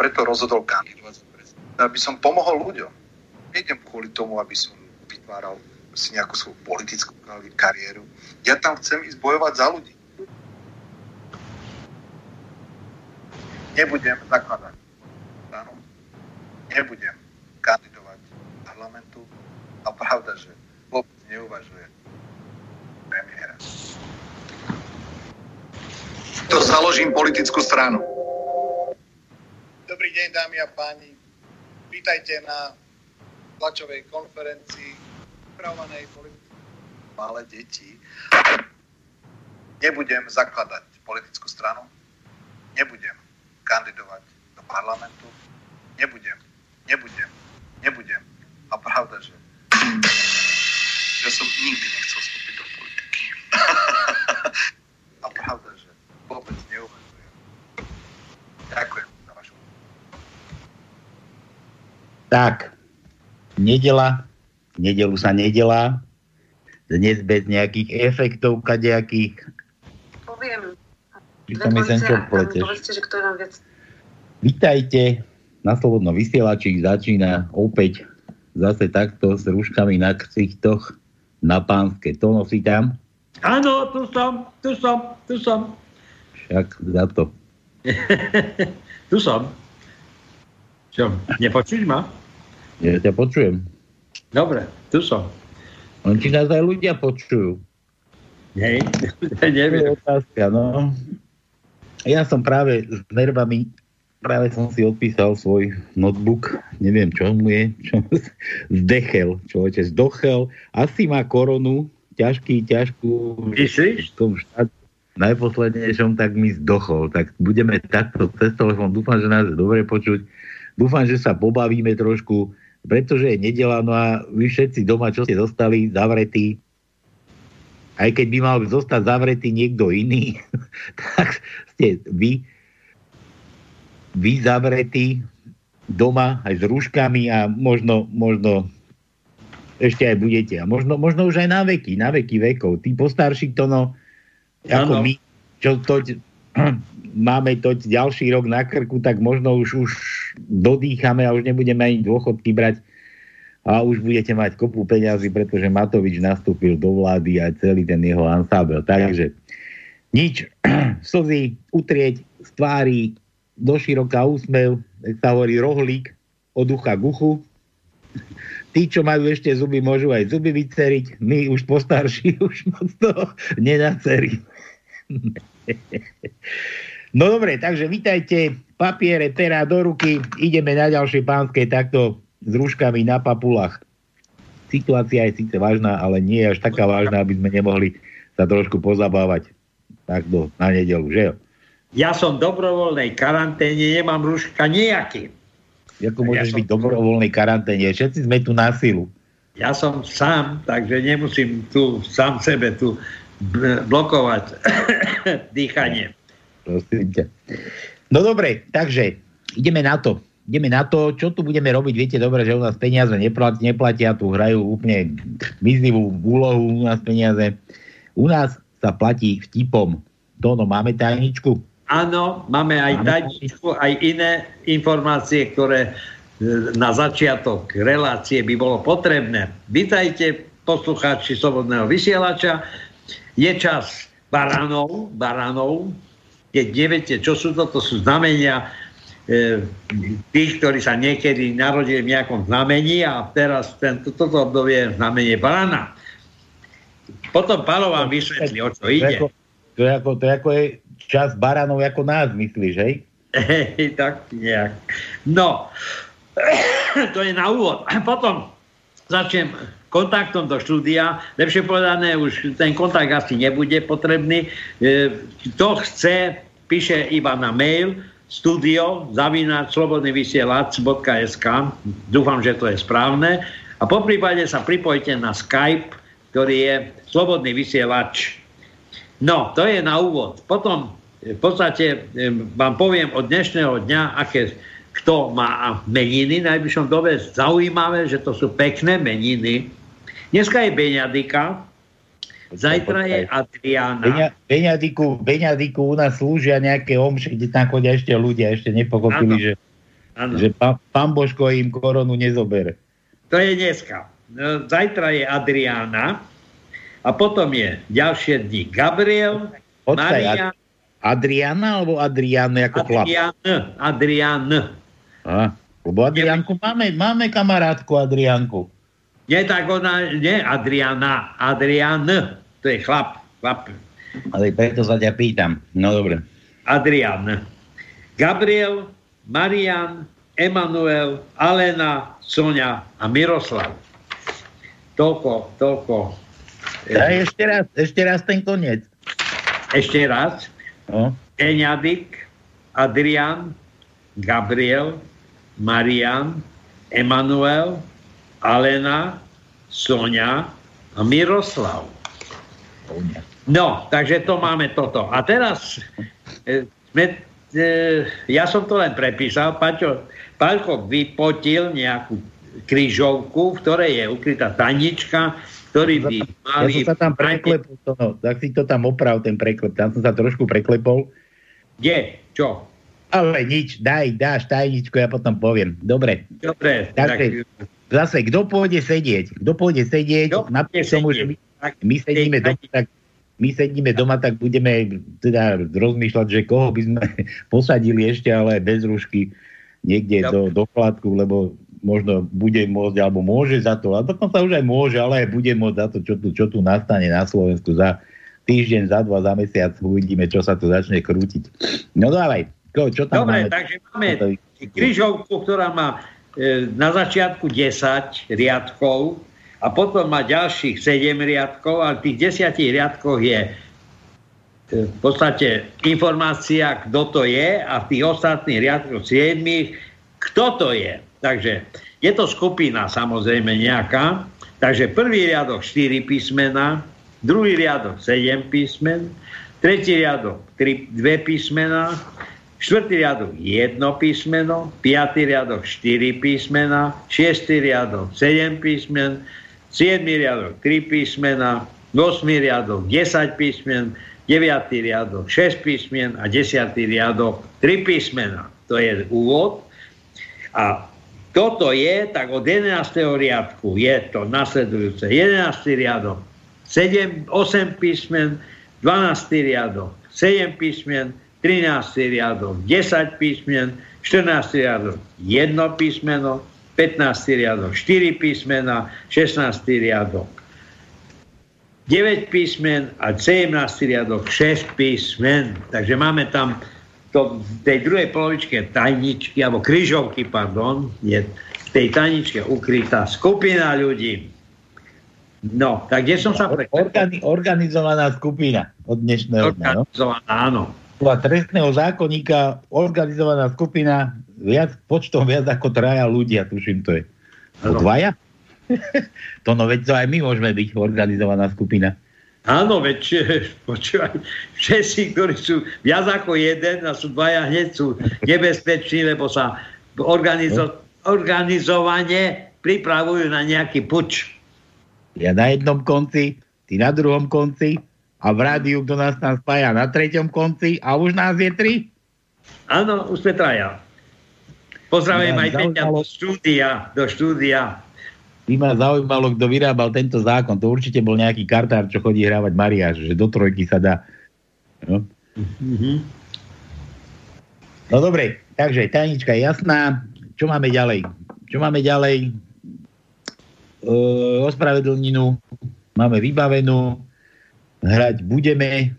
preto rozhodol kandidovať aby som pomohol ľuďom. Nejdem kvôli tomu, aby som vytváral si nejakú svoju politickú kariéru. Ja tam chcem ísť bojovať za ľudí. Nebudem zakladať stranu. Nebudem kandidovať v parlamentu. A pravda, že vôbec neuvažuje premiéra. To založím politickú stranu. Dobrý deň, dámy a páni. Vítajte na tlačovej konferencii pripravovanej politiky malé deti. Nebudem zakladať politickú stranu, nebudem kandidovať do parlamentu, nebudem, nebudem, nebudem. A pravda, že ja som nikdy nechcel vstúpiť do politiky. A pravda, že vôbec neuvažujem. Ďakujem za vašu Tak, nedela, nedelu sa nedelá, dnes bez nejakých efektov kadejakých. Poviem. Čo pleteš. Povedzte, že kto je vám viac. Vítajte, na Slobodnom vysielači začína opäť zase takto s rúškami na ksichtoch na pánske. To nosí tam? Áno, tu som, tu som, tu som. Však za to. tu som. Čo, nepočuť ma? Ja ťa počujem. Dobre, tu som. Len či nás aj ľudia počujú. Hej, To je neviem. otázka, no. Ja som práve s nervami, práve som si odpísal svoj notebook, neviem čo mu je, čo zdechel, človeče, zdochel, asi má koronu, ťažký, ťažkú, Myslíš? v tom štát, najposlednejšom, tak mi zdochol. Tak budeme takto cez telefón, dúfam, že nás je dobre počuť, dúfam, že sa pobavíme trošku, pretože je nedela, no a vy všetci doma, čo ste zostali, zavretí, aj keď by mal zostať zavretý niekto iný, tak ste vy, vy zavretí doma aj s rúškami a možno, možno ešte aj budete. A možno, možno už aj na veky, na veky vekov. Tí postarší to no, ako Áno. my, čo to, máme to ďalší rok na krku, tak možno už, už dodýchame a už nebudeme ani dôchodky brať a už budete mať kopu peňazí, pretože Matovič nastúpil do vlády a celý ten jeho ansábel. Takže nič, slzy utrieť z tvári, do široká úsmev, tak sa hovorí rohlík od ucha k uchu. Tí, čo majú ešte zuby, môžu aj zuby vyceriť. My už postarší už moc to nenaceríme. No dobre, takže vítajte, papiere, pera do ruky, ideme na ďalšej pánskej takto s rúškami na papulách. Situácia je síce vážna, ale nie je až taká vážna, aby sme nemohli sa trošku pozabávať takto na nedelu, že jo? Ja som v dobrovoľnej karanténe, nemám rúška nejaký. Ako Ja môžeš som- byť v dobrovoľnej karanténe? Všetci sme tu na silu. Ja som sám, takže nemusím tu sám sebe tu blokovať dýchanie. Prosím ťa. No dobre, takže ideme na to. Ideme na to, čo tu budeme robiť. Viete dobre, že u nás peniaze neplat, neplatia, tu hrajú úplne mizivú úlohu u nás peniaze. U nás sa platí vtipom. Tono, máme tajničku? Áno, máme aj Máme tajničku, aj iné informácie, ktoré e, na začiatok relácie by bolo potrebné. Vítajte, poslucháči Slobodného vysielača. Je čas baranov, baranov. Keď neviete, čo sú to, to sú znamenia e, tých, ktorí sa niekedy narodili v nejakom znamení a teraz tento, toto obdobie je znamenie barana. Potom Palo vám vysvetlí, o čo To je, ide. ako, to, je ako, to je ako je čas baranov ako nás, myslíš, hej? Hej, tak nejak. No, to je na úvod. Potom začnem kontaktom do štúdia. Lepšie povedané, už ten kontakt asi nebude potrebný. E, kto chce, píše iba na mail studio zavínať slobodnyvysielac.sk Dúfam, že to je správne. A po prípade sa pripojte na Skype, ktorý je Slobodný vysielač. No, to je na úvod. Potom v podstate vám poviem od dnešného dňa, aké kto má meniny najbližšom dobe. Zaujímavé, že to sú pekné meniny. Dneska je Beňadika, zajtra je Adriana. Beňa, Beňadiku, Beňadiku u nás slúžia nejaké omše, kde tam chodia ešte ľudia, ešte nepochopili, ano. že, ano. že pán, pán Božko im koronu nezobere. To je dneska. No, zajtra je Adriana a potom je ďalšie dni Gabriel, Počkaj, Maria... Adriana alebo Adrian ako chlap? Adrian, Adrian. Lebo Adrianku máme, máme kamarátku Adrianku. Nie tak ona, nie Adriana, Adrian, to je chlap, chlap. Ale preto sa ťa pýtam. No dobre. Adrian. Gabriel, Marian, Emanuel, Alena, Sonia a Miroslav. Toľko, toľko. A ešte raz, ešte raz ten koniec. Ešte raz. No. Eňadik, Adrian, Gabriel, Marian, Emanuel, Alena, Sonia a Miroslav. No, takže to máme toto. A teraz e, sme, e, ja som to len prepísal, Paťo, Paľko vypotil nejakú krížovku, v ktorej je ukrytá tanička, ktorý by mali... Ja som sa tam preklepol, to, no, tak si to tam oprav, ten preklep. Tam som sa trošku preklepol. Kde? Čo? Ale nič, daj, dáš tajničku, ja potom poviem. Dobre. Dobre. Takže, tak zase, kto pôjde sedieť? Kto pôjde sedieť? Napriek tomu, že my, my sedíme doma, tak my sedíme doma, tak budeme teda rozmýšľať, že koho by sme posadili ešte, ale bez rušky niekde do, do chladku, lebo možno bude môcť, alebo môže za to, a dokonca už aj môže, ale aj bude môcť za to, čo tu, čo tu nastane na Slovensku za týždeň, za dva, za mesiac, uvidíme, čo sa tu začne krútiť. No dávaj, čo tam Dobre, máme? takže máme križovku, ktorá má na začiatku 10 riadkov a potom má ďalších 7 riadkov a v tých 10 riadkoch je e, v podstate informácia, kto to je a v tých ostatných riadkoch 7 kto to je. Takže je to skupina samozrejme nejaká. Takže prvý riadok 4 písmena, druhý riadok 7 písmen, tretí riadok 3, 2 písmena, Štvrtý riadok jedno písmeno, piatý riadok štyri písmena, šiestý riadok sedem písmen, siedmý riadok tri písmena, osmý riadok 10 písmen, deviatý riadok 6 písmen a desiatý riadok 3 písmena. To je úvod. A toto je, tak od 11. riadku je to nasledujúce. 11. riadok 7, 8 písmen, 12. riadok 7 písmen, 13. riadok 10 písmen, 14. riadok 1 písmeno, 15. riadok 4 písmena, 16. riadok 9 písmen a 17. riadok 6 písmen. Takže máme tam to, v tej druhej polovičke tajničky, alebo kryžovky, pardon, je v tej tajničke ukrytá skupina ľudí. No, tak kde som sa? Organi- organizovaná skupina od dnešného dňa. No? Organizovaná, no? áno podľa trestného zákonníka organizovaná skupina viac, počtom viac ako traja ľudia, tuším to je. To dvaja? to no veď to aj my môžeme byť organizovaná skupina. Áno, veď počúvaj, všetci, ktorí sú viac ako jeden a sú dvaja hneď sú nebezpeční, lebo sa organizo- organizovane pripravujú na nejaký puč. Ja na jednom konci, ty na druhom konci, a v rádiu, kto nás tam spája na treťom konci a už nás je tri? Áno, už sme traja. Pozdravujem aj Peťa do štúdia, do štúdia. By ma zaujímalo, kto vyrábal tento zákon. To určite bol nejaký kartár, čo chodí hrávať Mariáš, že do trojky sa dá. No, mm-hmm. no dobre, takže tajnička je jasná. Čo máme ďalej? Čo máme ďalej? E, ospravedlninu máme vybavenú hrať budeme.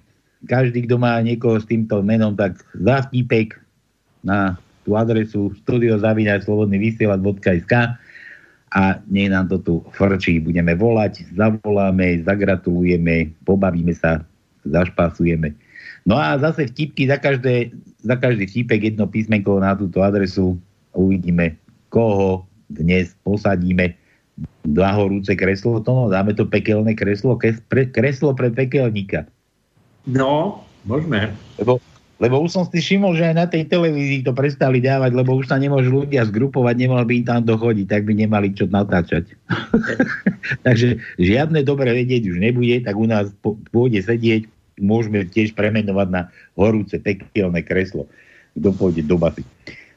Každý, kto má niekoho s týmto menom, tak za na tú adresu studiozavinačslobodnyvysielac.sk a nech nám to tu frčí. Budeme volať, zavoláme, zagratulujeme, pobavíme sa, zašpásujeme. No a zase vtipky za, každé, za každý vtipek jedno písmenko na túto adresu. Uvidíme, koho dnes posadíme do horúce kreslo. To no, dáme to pekelné kreslo, kreslo pre pekelníka. No, môžeme. Lebo lebo už som si všimol, že aj na tej televízii to prestali dávať, lebo už sa nemôžu ľudia zgrupovať, nemohli by im tam dochodiť, tak by nemali čo natáčať. Takže žiadne dobre vedieť už nebude, tak u nás pôjde sedieť, môžeme tiež premenovať na horúce pekelné kreslo. Kto pôjde do basy.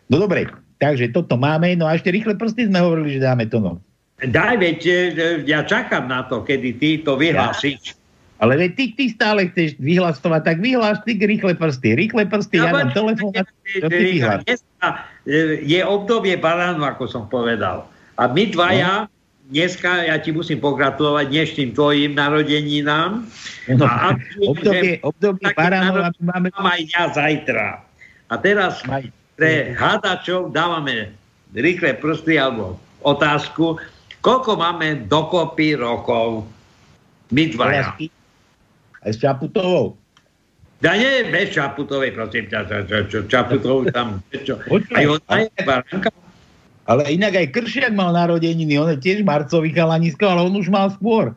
No dobre, takže toto máme, no a ešte rýchle prsty sme hovorili, že dáme to no. Daj, veď, ja čakám na to, kedy ty to vyhlásiš. Ja. Ale veď ty, ty stále chceš vyhlasovať, tak vyhláš ty rýchle prsty. Rýchle prsty, ja, ja dám telefón Je obdobie baránu, ako som povedal. A my dvaja, no. dneska ja ti musím pogratulovať dnešným tvojim narodeninám. No, a obdobie, obdobie baránov máme... Mám aj ja zajtra. A teraz pre hádačov dávame rýchle prsty alebo otázku, koľko máme dokopy rokov my dvaja. Aj s Čaputovou. Ja nie, bez Čaputovej, prosím ťa, Čaputovú tam, čo? Aj ona je baránka. Ale inak aj Kršiak mal narodeniny, on je tiež marcový chalanisko, ale on už mal skôr.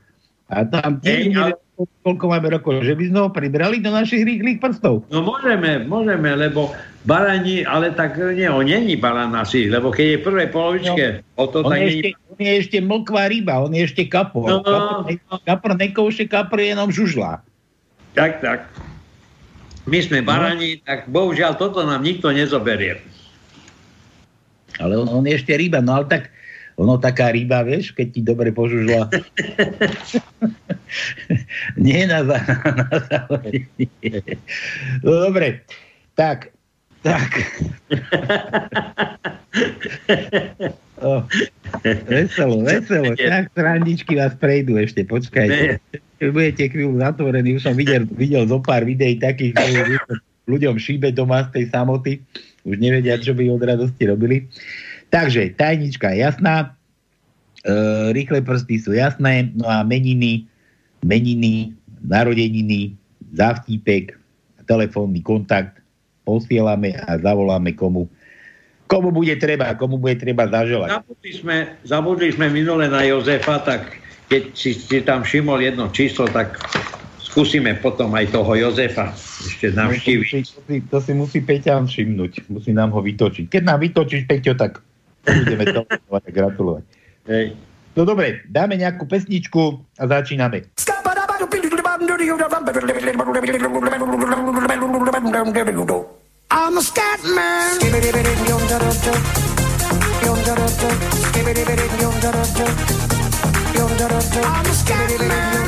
A tam tiež ale... koľko máme rokov, že by sme ho pribrali do našich rýchlych prstov. No môžeme, môžeme, lebo barani, ale tak nie, on není baran asi, lebo keď je v prvej polovičke, no, o to on, tak je ešte, on je ešte mlkvá ryba, on je ešte kapor. No, kapor, ne, kapor nekouše, kapor je jenom žužlá. Tak, tak. My sme no. barani, no. tak bohužiaľ toto nám nikto nezoberie. Ale on, on je ešte ryba, no ale tak ono taká ryba, vieš, keď ti dobre požužla. Nie na, za, na No dobre, tak, tak. oh, veselo, veselo. Tak srandičky vás prejdú ešte, počkajte keď budete chvíľu zatvorení, už som videl, videl zo pár videí takých, ľuďom šíbe doma z tej samoty, už nevedia, čo by od radosti robili. Takže, tajnička je jasná, e, rýchle prsty sú jasné, no a meniny, meniny, narodeniny, zavtípek, telefónny kontakt posielame a zavoláme komu komu bude treba, komu bude treba zaželať. Zabudli sme, zabudli sme minule na Jozefa, tak keď si, si tam všimol jedno číslo, tak skúsime potom aj toho Jozefa ešte navštíviť. To, to, si, to si musí Peťa všimnúť, musí nám ho vytočiť. Keď nám vytočíš, Peťo, tak budeme to gratulovať. Hej. No dobre, dáme nejakú pesničku a začíname. I'm a scat man. I'm a scat man.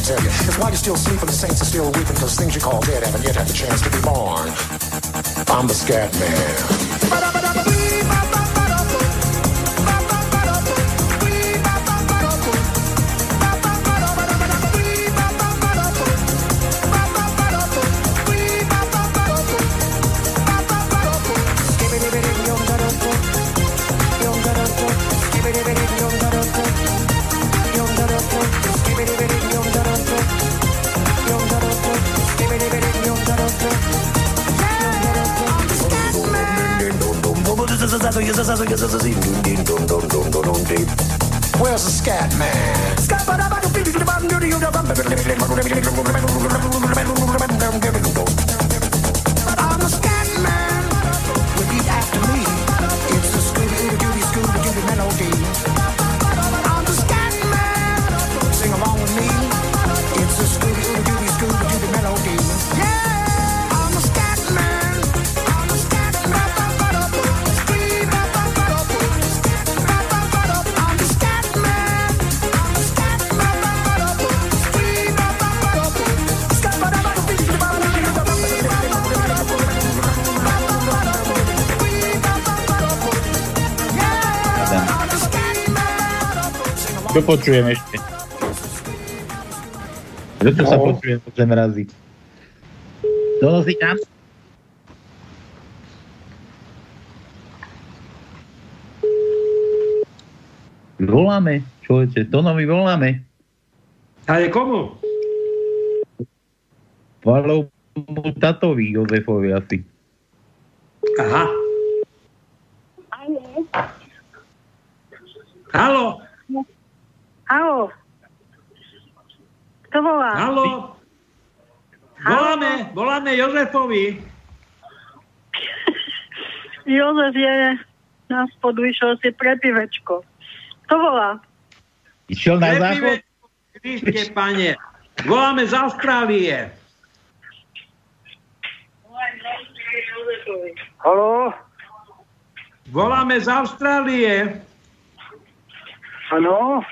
Can tell you is why you're still sleeping, the saints are still weeping, because things you call dead haven't yet had the chance to be born. I'm the scat man. Počujem ešte? Prečo sa No. počujem, že mrazí? To nosí tam? Voláme, človeče, to no my voláme. Ale komu? Valovmu tatovi Jozefovi asi. Aha. Halo, Halo. Kto volá? halo. Voláme, voláme Jozefovi. Jozef je na spodu, išiel si pre pivečko. Kto volá? Išiel na záchod? Krište, pane. Voláme z Austrálie. Halo? Voláme z Austrálie. Áno?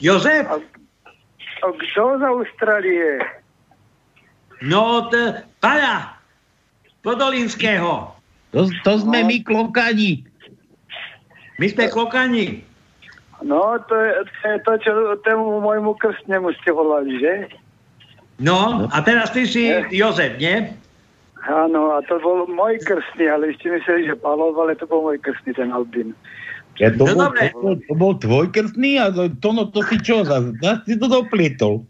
Jozef? A kto z Austrálie? No, t- Paľa. Podolinského. To, to sme my klokani. My sme klokani. No, to je, to je to, čo tému môjmu krstnemu ste volali, že? No, a teraz ty si Jozef, nie? Áno, a to bol môj krstný, ale ešte mysleli, že Palov, ale to bol môj krstný, ten Albin. Ja to, No bol, dobre. to, bol, to bol tvoj krstný a to, to, no, to si čo? Zas, zas si to doplietol.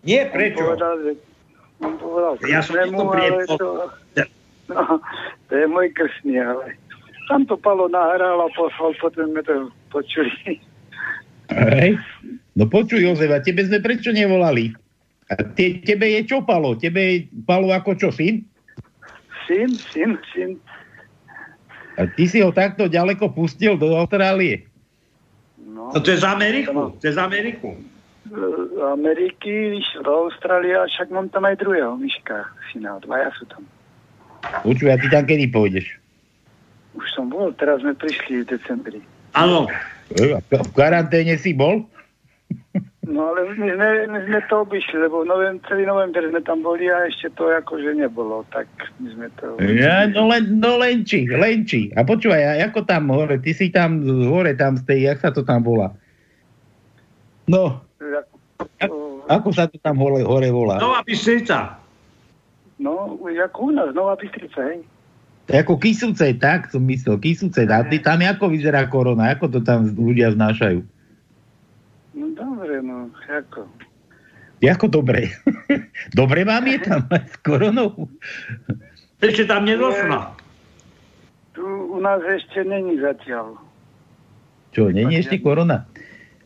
Nie, On prečo? povedal, že on povedal Ja som to priepol. to, no, to je môj krstný, ale tam to Palo nahral a poslal, potom sme to počuli. Hej. No počuj, Jozef, a tebe sme prečo nevolali? A te, tebe je čo, Palo? Tebe je Palo ako čo, syn? Syn, syn, syn. A ty si ho takto ďaleko pustil do Austrálie? No, No to je z Ameriku. To je z Ameriku. z Ameriky, do Austrálie, a však mám tam aj druhého myška, syna, dvaja sú tam. Počuj, a ty tam kedy pôjdeš? Už som bol, teraz sme prišli v decembri. Áno. E, V karanténe si bol? No ale my sme, my sme to obišli, lebo novem, celý november sme tam boli a ešte to akože nebolo, tak my sme to... Ja, no len, no lenči, lenči. A počúvaj, ako tam hore, ty si tam hore, tam z tej, jak sa to tam volá? No, Ako, ako sa to tam hore, hore volá? Nová Bystrica. no, ako u nás, Nová Bystrica, hej. Ako Kisuce, tak som myslel, Kisuce. A ty, tam ako vyzerá korona? Ako to tam ľudia znášajú? No dobre, no, ako. Ako dobre? dobre vám je tam s koronou? Ešte tam nedošla. Tu u nás ešte není zatiaľ. Čo, je ešte korona?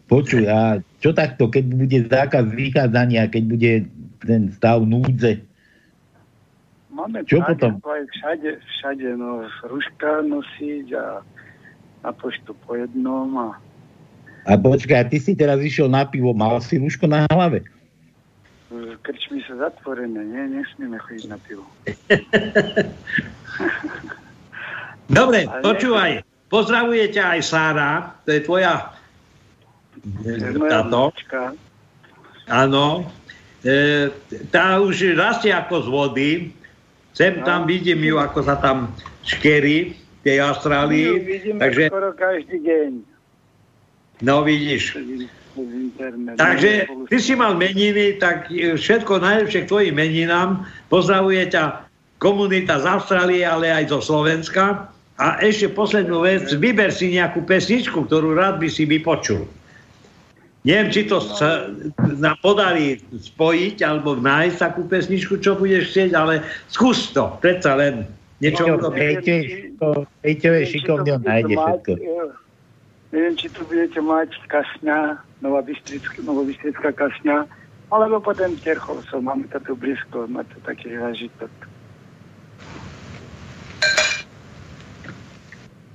Počuj, a čo takto, keď bude zákaz vychádzania, keď bude ten stav núdze? Máme Čo všade, potom? Aj všade, všade, no, ruška nosiť a na poštu po jednom a A počkaj, ty si teraz išiel na pivo, mal si rúško na hlave? krčmy sú zatvorené, nie? Nesmieme chodiť na pivo. Dobre, Ale počúvaj. Pozdravuje ťa aj Sára, to je tvoja To je moja táto. Áno. E, tá už rastie ako z vody. Sem No. tam vidím ju, ako sa tam škerí v tej Austrálii. vidíme Takže, skoro každý deň. No vidíš. Takže ty si mal meniny, tak e, všetko najlepšie k tvojim meninám. Pozdravuje ťa komunita z Austrálie, ale aj zo Slovenska. A ešte poslednú vec, vyber si nejakú pesničku, ktorú rád by si vypočul. Neviem, či to sa nám podarí spojiť alebo nájsť takú pesničku, čo budeš chcieť, ale skús to, predsa len niečo Peťo, urobiť. Peťo je šikovný, on nájde všetko. Neviem, či tu budete mať Kasňa, Novobystrická Kasňa, alebo potom Terchovcov. Máme to tu blízko, má to taký zážitok.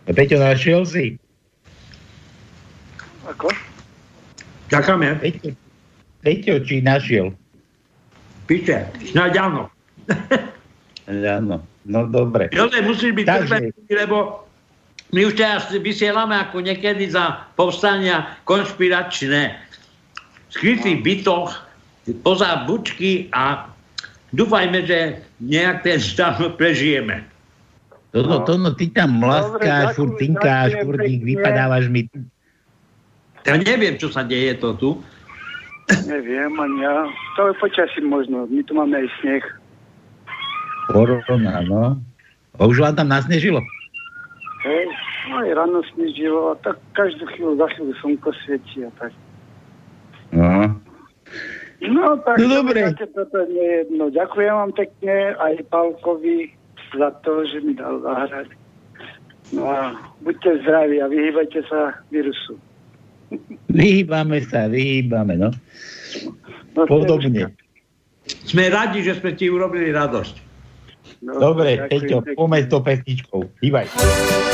Peťo, našiel si? Ako? Ďakujeme. Peťo, Peťo, či našiel? Píše, snáď áno. Áno, no dobre. Jozef, musíš byť Takže- trpezlivý, lebo my už teraz vysielame ako niekedy za povstania konšpiračné v skrytých bytoch poza bučky a dúfajme, že nejak ten stav prežijeme. Toto, to, no, ty tam mlaskáš, furt tinkáš, furt vypadávaš mi. Ja neviem, čo sa deje to tu. Neviem, ani ja. To je počasím možno. My tu máme aj sneh. Korona, no. A už vám tam nasnežilo? Hej, no aj ráno snežilo a tak každú chvíľu, za chvíľu slnko svieti a tak. No. No tak, No dobre. toto nie je jedno. Ďakujem vám pekne aj Pálkovi za to, že mi dal zahrať. No a buďte zdraví a vyhýbajte sa vírusu. Vyhýbame sa, vyhýbame, no. No, Podobne. Sme radi, že sme ti urobili radosť. No, Dobre, Peťo, s tou pesničkou. Hýbaj.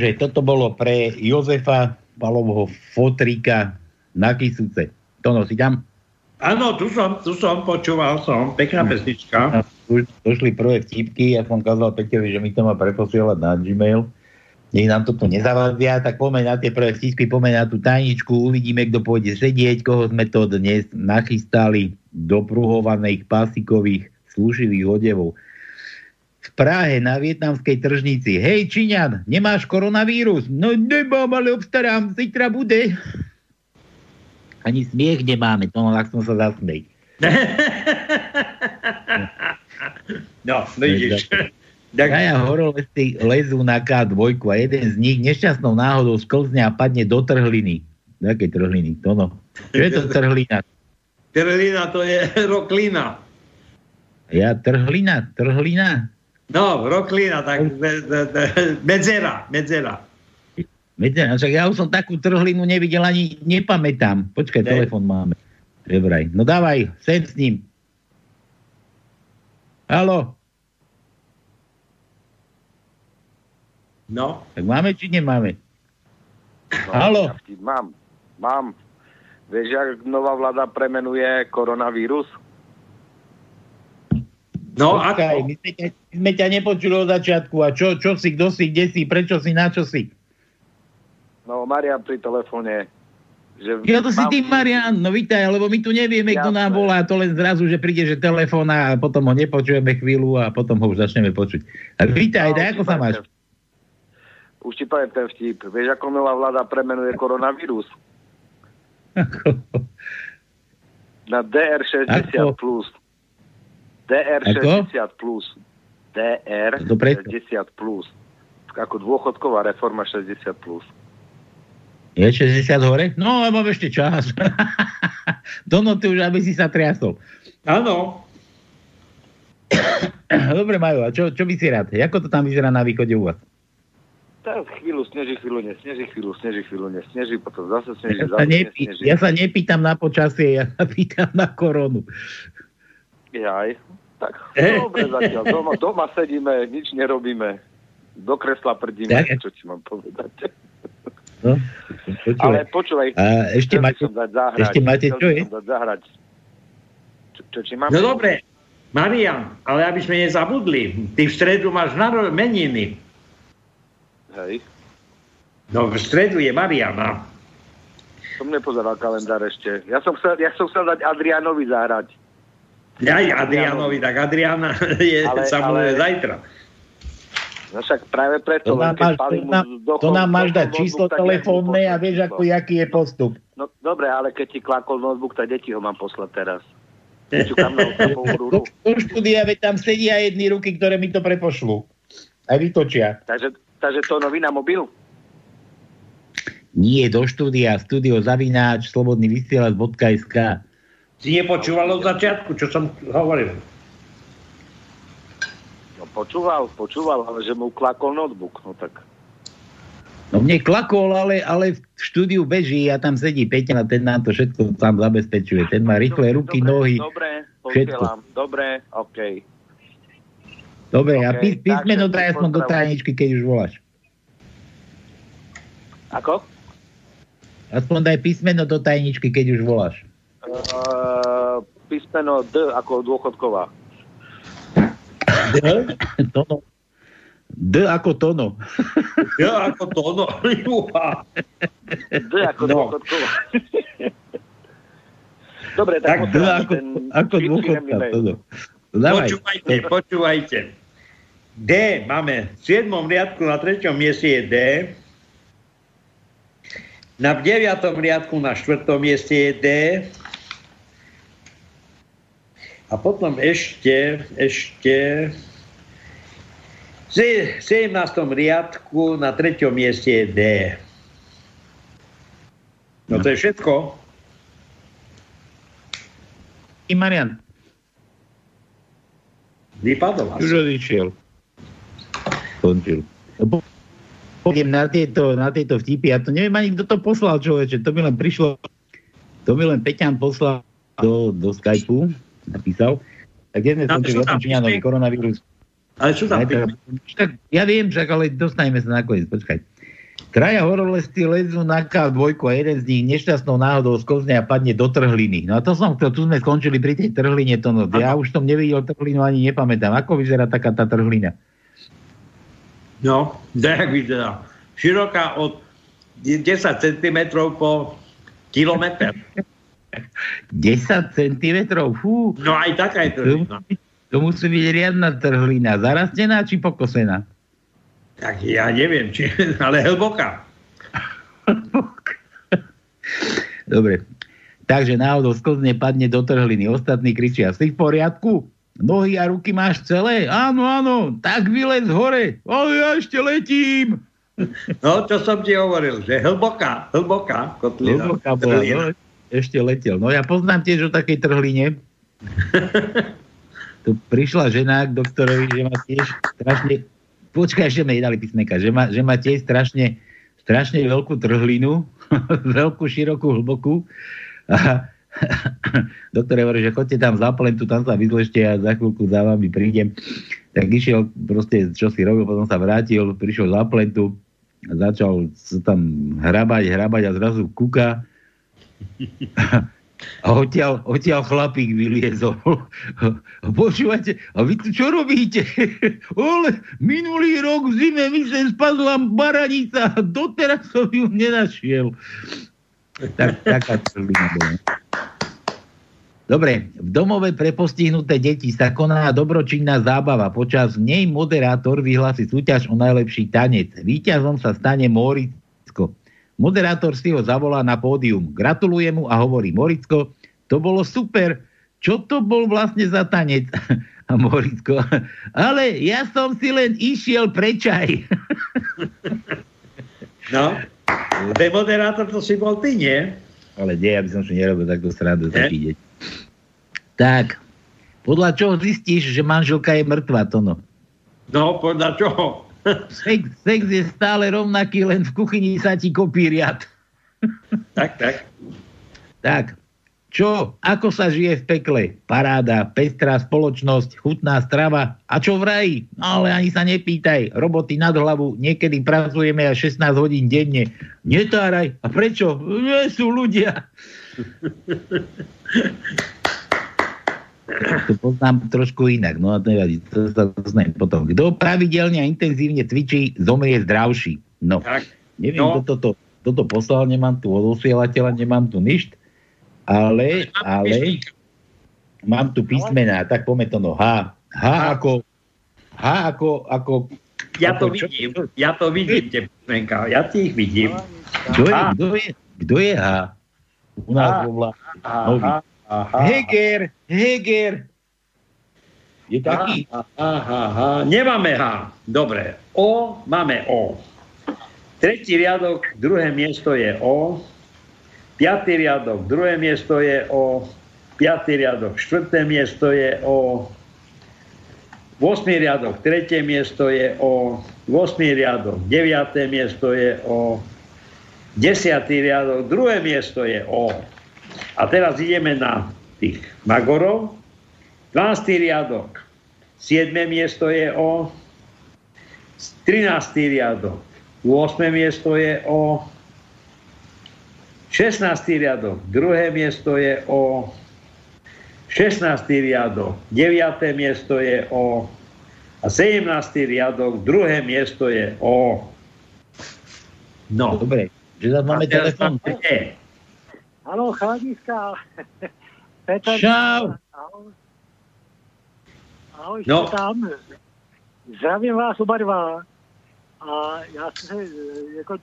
Takže toto bolo pre Jozefa Palovho Fotrika na Kisuce. Tono, si tam? Áno, tu som, tu som, počúval som, pekná pesnička. A Už došli prvé vtipky, ja som kázal Peťovi, že mi to má preposielať na Gmail. Nech nám toto nezavadia, tak poďme na tie prvé vtipky, poďme na tú tajničku, uvidíme, kto pôjde sedieť, koho sme to dnes nachystali do pruhovaných pásikových slušivých odevov. Prahe na vietnamskej tržnici. Hej, Číňan, nemáš koronavírus? No nemám, ale obstarám, zítra bude. Ani smiech nemáme, to tak som sa zasmej. No, vidíš. Tak, Traja horolezci lezú na K2 a jeden z nich nešťastnou náhodou sklzne a padne do trhliny. Akej trhliny? To no. Čo je to trhlina? Trhlina to je roklina. Ja trhlina? Trhlina? No, roklina, tak me- me- me- medzera, medzera. Viete, no však ja už som takú trhlinu nevidel ani nepamätám. Počkaj, Ne. telefon máme. Dobraj. No dávaj, sem s ním. Halo, No, tak máme či nemáme? No, Haló? ja Mám, mám. Vieš, jak nová vláda premenuje koronavírus? No Počkaj, ako? my sme, ťa, my sme ťa nepočuli od začiatku. A čo, čo si, kto si, kde si, prečo si, na čo si? No, Marian pri telefóne. Že Ja to si mám- ty, Marian, no vítaj, lebo my tu nevieme, kto nám volá, to len zrazu, že príde, že telefón a potom ho nepočujeme chvíľu a potom ho už začneme počuť. A vítaj, No, daj, ako sa máš? ten- Už ti poviem ten vtip. Vieš, ako nová vláda premenuje koronavírus? Na DR60 Ako? plus. DR60 plus. To preto. DR60 plus. Ako dôchodková reforma 60 plus. Je 60 hore? No, ale mám ešte čas. Dono, ty už, aby si sa triasol. Áno. Dobre, Majo, a čo, čo by si rád? Ako to tam vyzerá na východe u vás? Tak chvíľu sneží, chvíľu nesneží, chvíľu sneží, chvíľu nesneží, potom zase Ja sneží, sa, zase nepý, nesneží. ja sa nepýtam na počasie, ja sa pýtam na koronu. Jaj. Tak dobre zatiaľ. Doma, doma sedíme, nič nerobíme. Do kresla prdíme, Tak. čo ti mám povedať. No, počúvaj. Ale počúvaj, A ešte máte, som dať zahrať. ešte máte čo je? dať zahrať. Čo, čo ti mám? No dobre, Marian, ale aby sme nezabudli, ty v stredu máš naro- meniny. Hej. No v stredu je Mariana. Som nepozeral kalendár ešte. Ja som chcel, ja som chcel dať Adrianovi zahrať. Aj Adrianovi, tak Adriana je Ale- samozrejme ale- zajtra. No však práve preto, To nám máš, to nám, dochol- to nám máš dať notebook, číslo telefónne a vieš, ako, jaký je postup. No dobre, ale keď ti klakol notebook, tak deti ho mám poslať teraz. Do, štúdia, veď tam sedia jedny ruky, ktoré mi to prepošlú. Aj vytočia. Takže, takže to nový na mobil? Nie, do štúdia, studio zavináč, slobodný vysielač.sk. Si nepočúval od začiatku, čo som hovoril. No počúval, počúval, ale že mu klakol notebook. No tak No mne klakol, ale, ale v štúdiu beží a tam sedí Peťa a ten nám to všetko tam zabezpečuje. Ten má rýchle ruky, dobre, nohy. Dobre, všetko. posielam. Dobre, OK. Dobre, a OK, pís, písmeno daj aspoň do tajničky, keď už voláš. Ako? Aspoň daj písmeno do tajničky, keď už voláš. Uh, písmeno D ako dôchodková. Tono. D ako tono. Ja ako to, no. juha. D ako No. dôchodková. Dobre, tak, Tak D ako, ako. Tono. Dávaj. Počúvajte, počúvajte. D máme v 7. riadku na 3. mieste je D. Na 9. riadku na 4. mieste je D. A potom ešte, ešte v 17. riadku na 3. mieste je D. No to je všetko. I Marian, Vypadol už odišiel. Skončil. Po- Pôjdem na tieto, na tieto vtipy. Ja to neviem ani, kto to poslal, človeče. To mi len prišlo, to mi len Peťan poslal do, do Skypeu, napísal. Tak to skončili? som O tom tam Číňanovi, písme. koronavírus. Ale sú tam tak, tak, ja viem, však ale dostaneme sa nakoniec, počkaj. Traja horolesty lezú na K2 a jeden z nich nešťastnou náhodou skozne a padne do trhliny. No a to som chcel, tu sme skončili pri tej trhline, to no, ja už som nevidel trhlinu ani nepamätám. Ako vyzerá taká tá trhlina? No, tak vyzerá. Široká od 10 cm po kilometr. 10 cm, fú. No aj taká je to. To to musí byť riadna trhlina. Zarastená či pokosená? Tak ja neviem, či, ale hlboká. Dobre. Takže náhodou sklzne padne do trhliny. Ostatní kričia, si v poriadku? Nohy a ruky máš celé? Áno, áno, tak vylez hore. Ale ja ešte letím. No, čo som ti hovoril, že hlboká, hlboká kotlina. Hlboká bola, Trhlina. no, ešte letel. No ja poznám tiež o takej trhline. tu prišla žena k doktorovi, že má tiež strašne... Počkaj, ešte mi dali písmenka, že má, že má tiež strašne, strašne veľkú trhlinu, veľkú, širokú, hlbokú. A doktor hovorí, že chodte tam za plentu, tam sa vyzlešte a za chvíľku za vami prídem. Tak išiel proste, čo si robil, potom sa vrátil, prišiel za plentu, začal sa tam hrabať, hrabať a zrazu kúka a odtiaľ, odtiaľ chlapík vyliezol. Počúvate, a vy tu čo robíte? Ole, minulý rok v zime mi sem spadla baranica a doteraz som ju nenašiel. Tak, taká bola. Dobre, v domove pre postihnuté deti sa koná dobročinná zábava. Počas nej moderátor vyhlási súťaž o najlepší tanec. Výťazom sa stane Moricko. Moderátor si ho zavolá na pódium. Gratuluje mu a hovorí, Moricko, to bolo super. Čo to bol vlastne za tanec? A Moricko, ale ja som si len išiel prečaj. No, ten moderátor to si bol ty, nie? Ale nie, aby som si nerobil takto srandu taký deť. Tak, podľa čoho zistíš, že manželka je mŕtva, Tono? No, podľa čoho? Sex, sex je stále rovnaký, len v kuchyni sa ti kopí riad. Tak, tak. Tak, čo? Ako sa žije v pekle? Paráda, pestrá spoločnosť, chutná strava. A čo v raji? No ale ani sa nepýtaj. Roboty nad hlavu. Niekedy pracujeme až 16 hodín denne. Netáraj. A prečo? Nie sú ľudia. to poznám trošku inak, no a to nevadí, to sa doznajem potom. Kto pravidelne a intenzívne cvičí, zomrie zdravší. No, Tak. neviem, No. kto toto, toto poslal, nemám tu od osielateľa, nemám tu nič, ale, ale mám tu písmená, tak poďme to no, H. H ako, H ako, ako, Ja to čo- vidím, ja to vidím, tie písmenka, ja ti ich vidím. Kto je, kto je, kto je H? U nás vo vlá... Aha, Heger, Heger. Je taký? Aha, aha. Nemáme H. Dobre. O, máme O. Tretí riadok, druhé miesto je O. Piatý riadok, druhé miesto je O. Piatý riadok, štvrté miesto je O. 8. riadok, tretie miesto je O. 8. riadok, 9. miesto je O. 10. riadok, druhé miesto je O. A teraz ideme na tých magorov. 12. riadok, 7. miesto je O. 13. riadok, 8. miesto je O. 16. riadok, druhé miesto je O. 16. riadok, 9. miesto je O. A 17. riadok, druhé miesto je O. No. Dobre, že tam máme E. Áno, chladiska. Petr. Čau. Ahoj. Ahoj, No. tam. Zdravím vás oba dva. A já jsem se eh, jako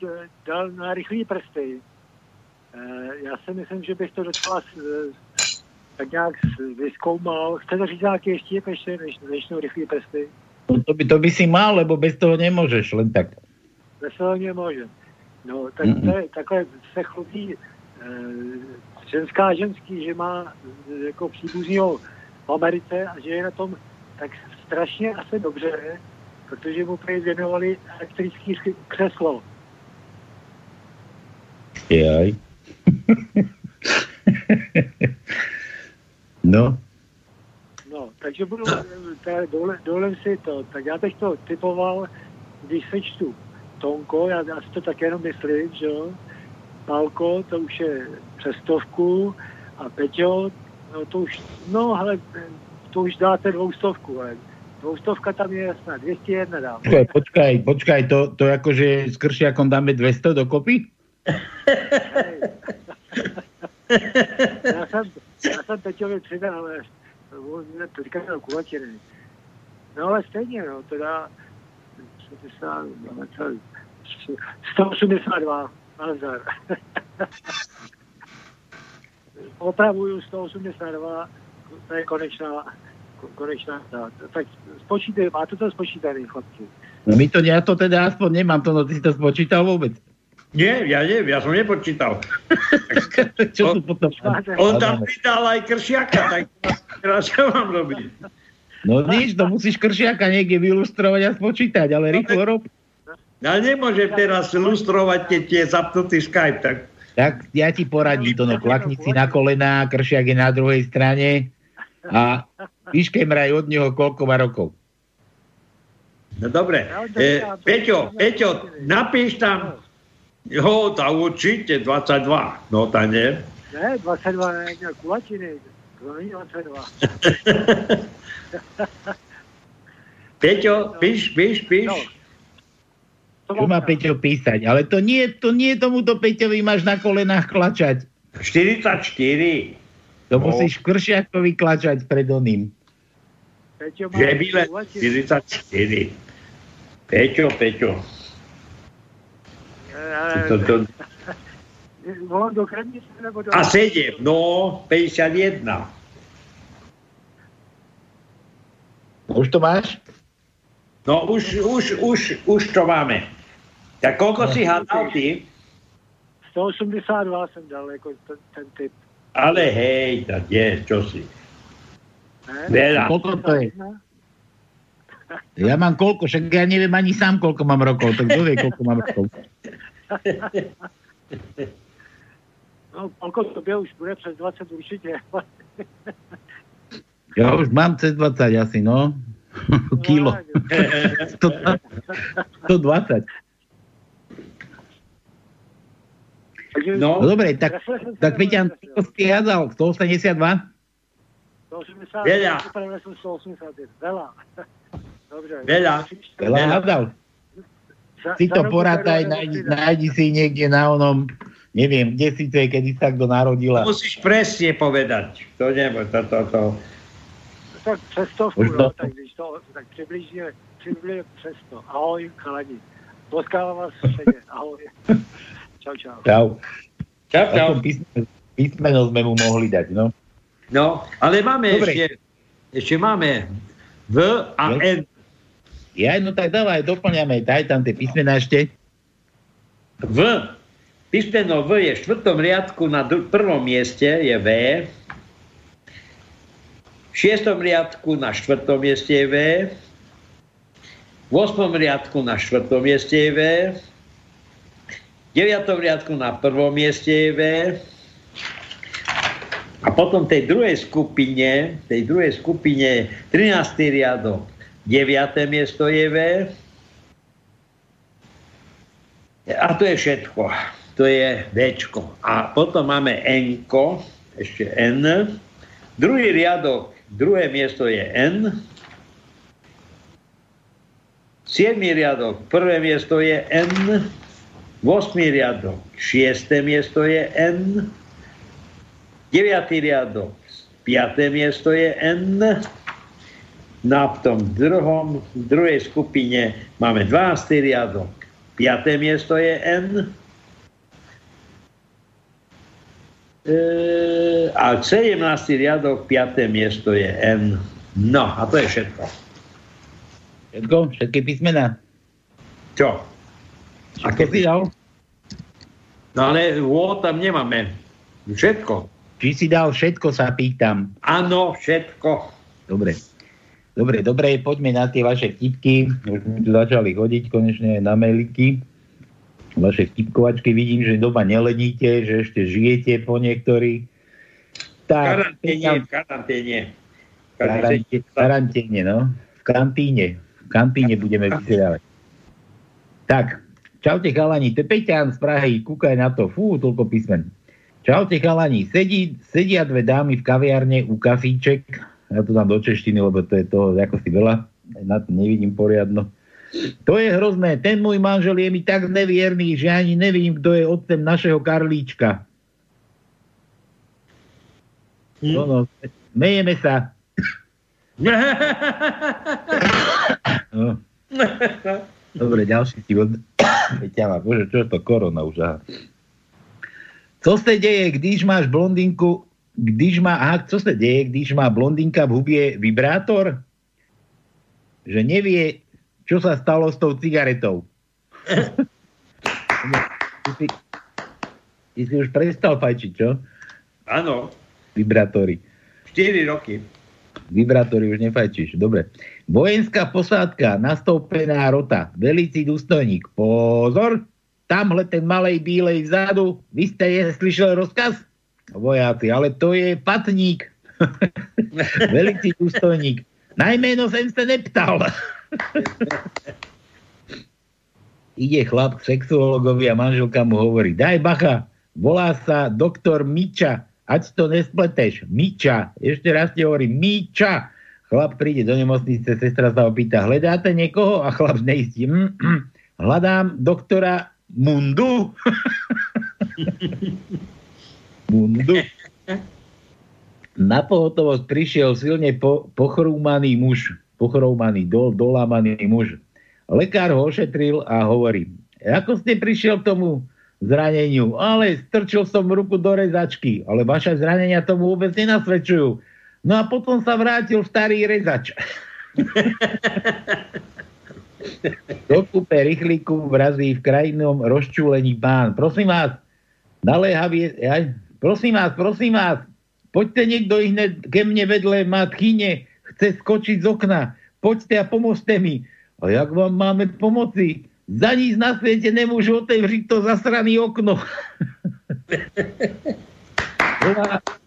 dal na rychlý prsty. Eh, Já si myslím, že bych to docela tak nějak vyskoumal. Chcete říct nějaké ještě ještě než, než rychlý prsty? To, by, to by si mal, lebo bez toho nemôžeš, len tak. Veselně může. No, tak Mm-mm. to je, takhle se chlubí ženská ženský, že má e, jako příbuzního v Americe a že je na tom tak strašně asi dobře, protože mu prý věnovali elektrický křeslo. Jaj. no, No, takže budu, teda dole, dolem si to. Tak já bych to typoval, když sečtu Tonko, já, já si to tak jenom myslím, že jo. Pálko, to už je přes stovku a Peťo, no to už, no ale to už dáte dvoustovku, ale dvoustovka tam je jasná, 201 dám. Počkaj, počkaj, počkaj, to, to akože s Kršiakom dáme 200 dokopy? Já jsem, já jsem Peťovi přidal, ale on teďka měl kulatiny. No ale stejně, no, teda 60, 182, nazdar. Opravuju 182, to je konečná, konečná tá. Tak spočítaj, máte to spočítané, chlapci. No my to, ja to teda aspoň nemám to, no ty si to spočítal vôbec. Nie, ja neviem, ja som nepočítal. Čo tu potom? On tam pridal aj kršiaka, tak teraz čo mám robiť? No nič, to musíš Kršiaka niekde vylustrovať a spočítať, ale rýchlo rob. Ja nemôžem teraz lustrovať, keď je zapnutý Skype, tak Tak ja ti poradím to, no klakni si na kolená, Kršiak je na druhej strane a vyškemraj od neho koľko má rokov. No dobre. E, Peťo, Peťo, napíš tam, jo, tá určite 22. No tá nie. Ne, 22 je kulatiny, to není 22. Peťo, píš, píš, píš. No. Čo má Peťo písať? Ale to nie, to nie tomuto Peťovi máš na kolenách klačať. 44. To No. musíš Kršiakovi klačať pred oným. Peťo má Že byle kulatiny. 44. Peťo, Peťo. Eh, To, to, Volám do kremnice nebo do... a 7, no, 51. Už to máš? No už, už, už, už to máme. Tak koľko si hádal ty? 182 jsem dal jako ten, ten typ. Ale hej, tak je, čo si. Ne? Veľa. Koľko to je? Ja mám koľko, však ja neviem ani sám, koľko mám rokov, tak kto vie, koľko mám rokov. No, kolko tobě už bude přes 20 určitě. Ja už mám cez 20 asi, no. Kilo. 120. Takže No. No dobre, tak, tak Peťan, koľko si hádal? 182? 180, Veľa. Upravil jsem 185. Veľa. Dobře. Veľa. Veľa hádal. Za- Si to porátaj, nájdi, nájdi si niekde na onom, neviem, kde si to je, kedy sa kto narodila. Musíš presne povedať. To nebo, to, to, to. Tak přes stovku, Už no, tak když to, tak přibližně, přibližně přes to. Ahoj, chalani. Potkávám vás všade. Ahoj. Čau, čau. Čau. Čau, písmeno, písmeno sme mu mohli dať, no. No, ale máme Dobre. ešte, ešte máme V a Jo. N. Ja, no tak dávaj, doplňame, daj tam tie písmená ešte. V. Písmeno V je v štvrtom riadku na dru- prvom mieste je V. V šiestom riadku na štvrtom mieste je V. V osmom riadku na štvrtom mieste je V. V deviatom riadku na prvom mieste je V. A potom tej druhej skupine, tej druhej skupine 13. riadok, 9. miesto je V. A to je všetko. To je D. A potom máme N, ešte N. Druhý riadok, druhé miesto je N. Siedmý riadok, prvé miesto je N. Vosmý riadok, šiesté miesto je N. Deviatý riadok, piaté miesto je N. A v tom druhom, druhej skupine máme 12. riadok, piaté miesto je N. E, a 17. riadok, piaté miesto je N. No, a to je všetko. Všetko? Všetky písmená? Čo? Ako si dal? No ale O tam nemáme. Všetko. Či si dal všetko, sa pýtam. Áno, všetko. Dobre. Dobre, dobre, poďme na tie vaše vtipky. Už sme tu začali chodiť konečne na mailiky. Vaše vtipkovačky vidím, že doma neledíte, že ešte žijete po niektorých. Tak, karanténe, v karanténe. Karanté- V karanténe, no. V kantíne. V kantíne budeme vysielať. Tak, čaute chalani, to Peťan z Prahy, kúkaj na to, fú, toľko písmen. Čaute chalani, sedí, sedia dve dámy v kaviarne u kafíček, ja to dám do češtiny, lebo to je toho ako si veľa, na to nevidím poriadno. To je hrozné, ten môj manžel je mi tak nevierný, že ani nevím, kto je otcem našeho Karlíčka. No, no, smejeme sa. No. Dobre, ďalší ti od... Bože, čo je to korona už, aha. Co se deje, když máš blondinku, když má, aha, co se deje, když má blondinka v hubie vibrátor? Že nevie, čo sa stalo s tou cigaretou. ty, si, ty si už prestal fajčiť, čo? Áno, Vibrátory. 4 roky. Vibrátory už nefajčíš. Dobre. Vojenská posádka, nastoupená rota, velicí důstojník. Pozor, tamhle ten malej bílej vzadu, vy ste je slyšeli rozkaz? Vojáci, ale to je patník. velicí důstojník. Na jméno jsem se neptal. Ide chlap k sexuologovi a manželka mu hovorí, daj bacha, volá sa doktor Miča, ať to nespleteš. Miča, ešte raz ti hovorím, Miča. Chlap príde do nemocnice, sestra sa opýta, hľadáte niekoho? A chlap neistí, mm, mm, hľadám doktora Mundu. Mundu. Na pohotovosť prišiel silne po, pochrúmaný muž, pochrúmaný, dol, dolámaný muž. Lekár ho ošetril a hovorí, ako ste prišiel k tomu zraneniu? Ale strčil som ruku do rezačky, ale vaše zranenia tomu vôbec nenasvedčujú. No a potom sa vrátil starý rezač. Do kúpe rýchliku vrazí v krajinom rozčúlení pán. Prosím vás, naléhavie, aj, prosím vás, prosím vás, poďte niekto hneď ke mne vedle, má tchyne, chce skočiť z okna. Poďte a pomôžte mi. A jak vám máme pomoci? Za nic na svete nemôžu otevřiť to zasrané okno.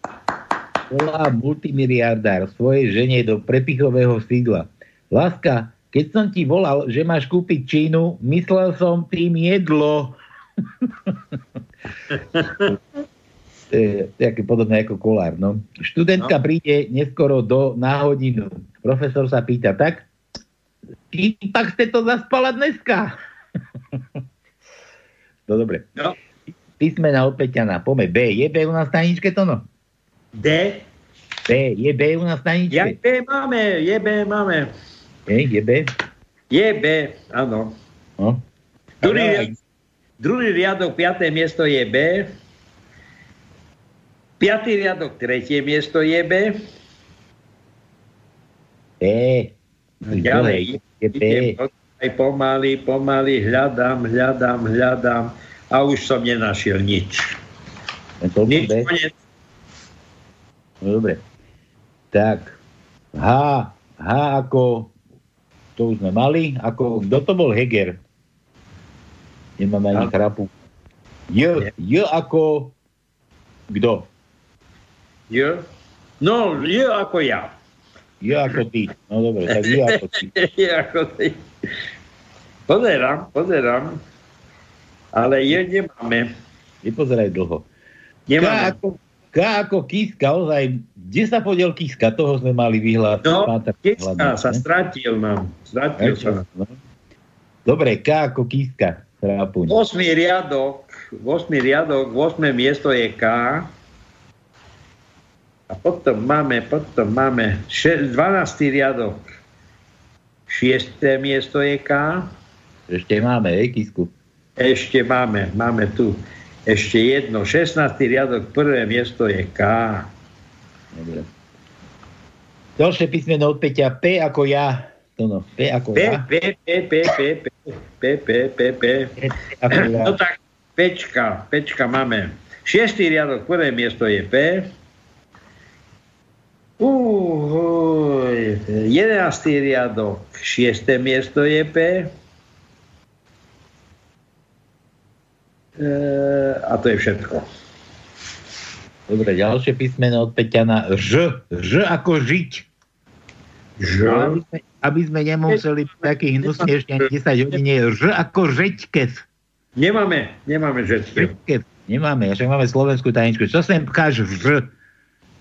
volá, multimiliardár svojej žene do prepichového sídla. Láska, keď som ti volal, že máš kúpiť čínu, myslel som tým jedlo. také podobné ako kolár. No. Študentka no. príde neskoro do náhodinu. Profesor sa pýta, tak, kým pak ste to zaspala dneska? no dobre. No. Písmena od Peťana. Pome B. Je B u nás staničke to no? D. B. Je B u nás na staničke? Ja B máme, je B máme. Je, je B? Je B, áno. No. Druhý, riadok, druhý riadok, piaté miesto je B. Piatý riadok, tretie miesto je B. B. Ďalej, Je B. aj pomaly, pomaly, hľadám, hľadám, hľadám a už som nenašiel nič. Nič, B? No dobre. Tak. H. H ako... To už sme mali. Ako... Kto to bol Heger? Nemáme ani chrapu. J. J ako... Kto? J? No, je ako ja. J ako ty. No dobre, tak J ako ty. je ako ty. Pozerám, pozerám. Ale je nemáme. Nepozeraj dlho. K Nemáme. ako, K ako Kiska, ozaj, kde sa podiel Kiska? Toho sme mali vyhľad. No, pátrať Kiska hľadať, sa ne? stratil nám. Stratil sa nám. No. Dobre, K ako Kiska. Chrápuň. 8. riadok, 8. riadok, 8. miesto je K. A potom máme, potom máme še- 12. riadok, 6. miesto je K. Ešte máme, hej, Kisku. Ešte máme, máme tu ešte jedno, 16. riadok, prvé miesto je K. Dobre. Ďalšie písmeno od Peťa. P ako ja. To no, P ako P, ja. P, P, P, P, P, P, P, P, P. No tak, Pečka, Pečka máme. Šiestý riadok, prvé miesto je P. Uhuj, jedenáctý riadok, šiesté miesto je P. a to je všetko. Dobre, ďalšie písmeno od Peťana. Ž. Ž ako žiť. Ž. Aby sme, aby sme nemuseli takých hnusných 10 hodín ž ako žeťkes. Nemáme, nemáme žeťkes. Žeťkes. Nemáme, však máme slovenskú tajničku. Čo sem pcháš ž?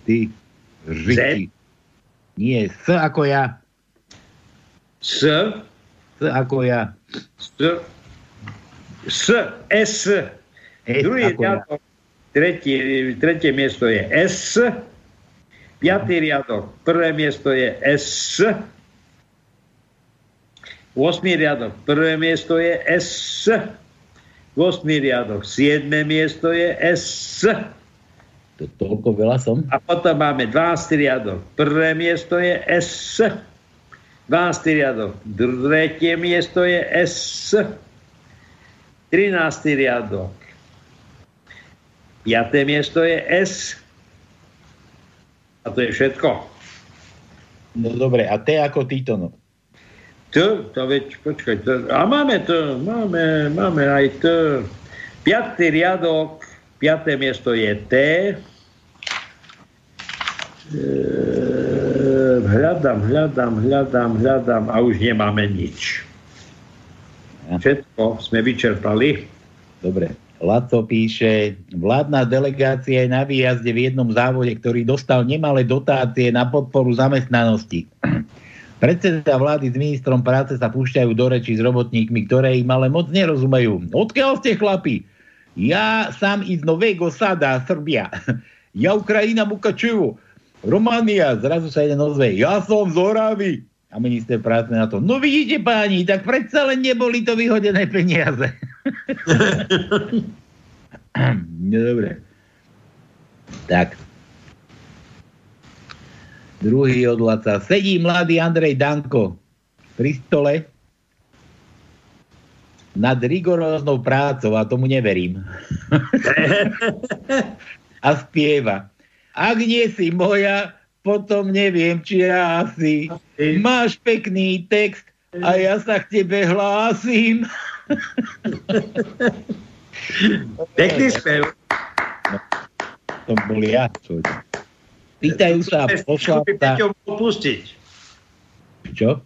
Ty žiti. Nie, s ako ja. S, S ako ja. S, S, S. S Druhý riadok, tretí, tretie miesto je S. Piatý riadok, prvé miesto je S. Osmý riadok, prvé miesto je S. Osmý riadok, siedme miesto je S. To, toľko veľa som. A potom máme 12. riadok. Prvé miesto je S. 12. riadok. Tretie miesto je S. 13. riadok. 5. miesto je S. A to je všetko. No dobre, a T ako Tito, no. To, to veď, počkaj, to, a máme to, máme, máme aj to. 5. riadok, 5. miesto je T. Ehm, hľadám, hľadám, hľadám, hľadám a už nemáme nič. Všetko sme vyčerpali. Dobre. Laco píše, vládna delegácia je na výjazde v jednom závode, ktorý dostal nemalé dotácie na podporu zamestnanosti. Predseda vlády s ministrom práce sa púšťajú do reči s robotníkmi, ktoré im ale moc nerozumejú. Odkiaľ ste chlapi? Ja sám iz Nového Sada, Srbia. Ja Ukrajina Mukačevo. Románia. Zrazu sa jeden ozve. Ja som z Oravy. A minister práce na to. No vidíte páni, tak predsa len neboli to vyhodené peniaze. no dobre. Tak. Druhý od Laca. Sedí mladý Andrej Danko pri stole nad rigoróznou prácou a tomu neverím. a spieva. Ak nie si moja, potom neviem, či ja asi. Máš pekný text a ja sa k tebe hlásim. Pekný spev. To bol ja. čo- Pýtajú sa poslanca... Pustiť. Čo?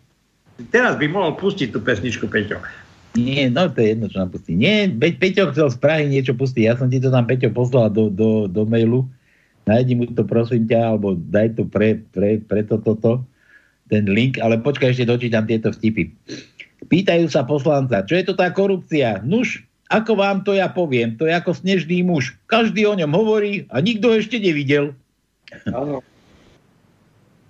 Teraz by mohol pustiť tú pesničku, Peťo. Nie, no to je jedno, čo nám pustí. Nie, Pe- Peťo chcel z Prahy niečo pustiť. Ja som ti to tam, Peťo, poslal do, do, do mailu. Nájdi mu to, prosím ťa, alebo daj to pre, pre, pre to, toto, ten link, ale počkaj, ešte dočítam tieto vtipy. Pýtajú sa poslanca, čo je to tá korupcia? Nuž, ako vám to ja poviem, to je ako snežný muž. Každý o ňom hovorí a nikto ešte nevidel. Áno.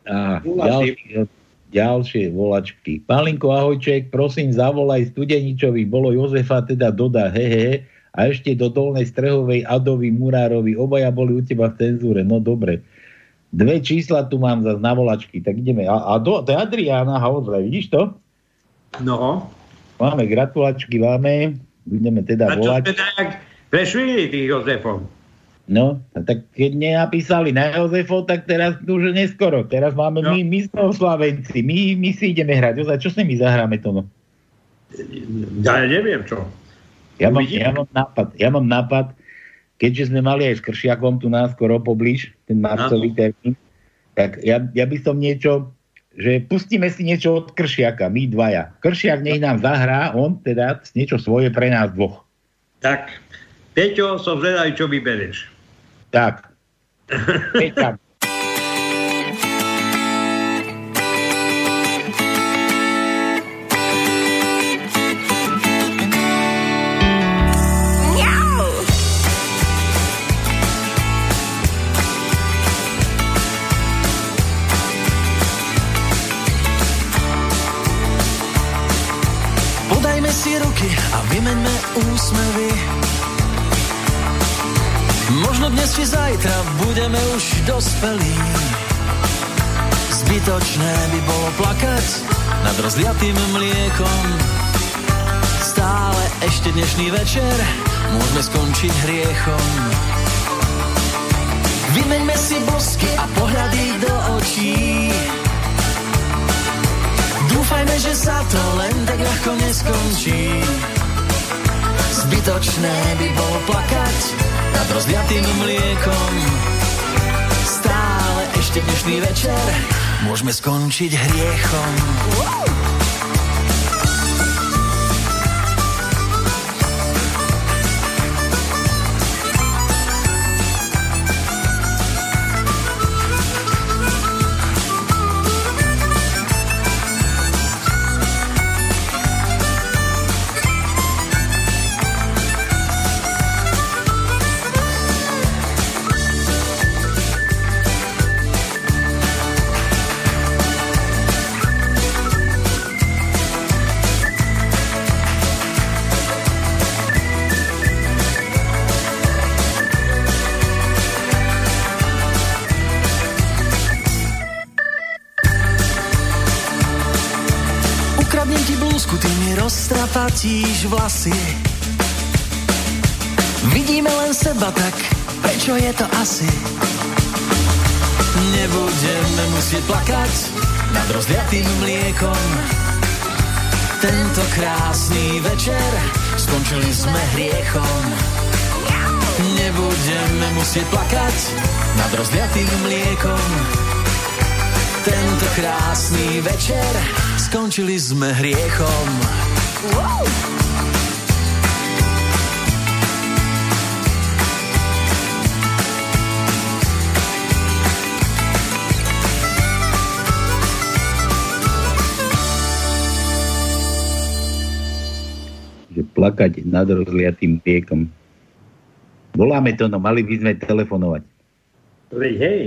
A ďalšie, ďalšie volačky. Palinko Ahojček, prosím, zavolaj Studeničovi, bolo Jozefa, teda doda, he, he, he, a ešte do Dolnej Strehovej Adovi Murárovi, obaja boli u teba v cenzúre, no dobre. Dve čísla tu mám na volačky, tak ideme. A, a do, to je Adriána, Hauzle, vidíš to? No. Máme gratulačky, máme, budeme teda A volať. sme tak prešvili tých Jozefov? No, a tak keď nenapísali na Jozefov, tak teraz už neskoro. Teraz máme No. my, my sme oslavenci, my, my si ideme hrať. Ozaj, čo s nimi zahráme to? No? Ja neviem čo. Ja mám, ja mám nápad, ja mám nápad, keďže sme mali aj s Kršiakom tu nás skoro poblíž, ten marcový termín, tak ja, ja by som niečo, že pustíme si niečo od Kršiaka, my dvaja. Kršiak nech nám zahrá, on teda niečo svoje pre nás dvoch. Tak, Peťo, som zvedavý, čo vybereš. Tak. Peťak. Úsmevy. Možno dnes či zajtra budeme už dospelí. Zbytočné by bolo plakať nad rozliatým mliekom. Stále ešte dnešný večer môžeme skončiť hriechom. Vymeňme si bosky a pohľady do očí. Dúfajme, že sa to len tak ľahko neskončí. Zbytočné by bolo plakať nad rozliatým mliekom. Stále ešte dnešný večer môžeme skončiť hriechom. Ukradnem vlasy. Vidíme len seba, tak prečo je to asi? Nebudeme musieť plakať nad rozliatým mliekom. Tento krásny večer skončili sme hriechom. Nebudeme musieť plakať nad rozliatým mliekom. Tento krásny večer skončili sme hriechom. Wow. Plakať nad rozliatým piekom. Voláme to, no mali by sme telefonovať. Veď hej,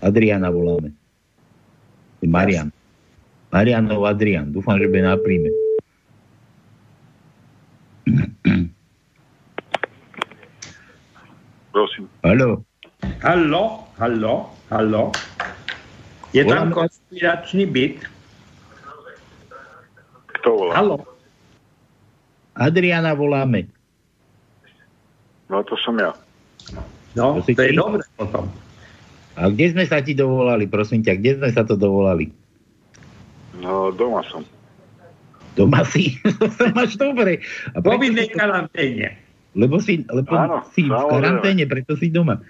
Adriana voláme. Marian. Marianov Adrian. Dúfam, že bude na príjme. Prosím. Haló. Hallo, hallo, hallo. Je tam Voláme- konspiračný byt. Kto volá? Hallo. Adriana voláme. No to som ja. No, To si to je dobre potom. A kde sme sa ti dovolali, prosím ťa, kde sme sa to dovolali? No doma som. Doma si? to máš dobre. A Po prečo vidnej si to- karanténe. Lebo si, lebo Áno, si v karanténe, preto si doma.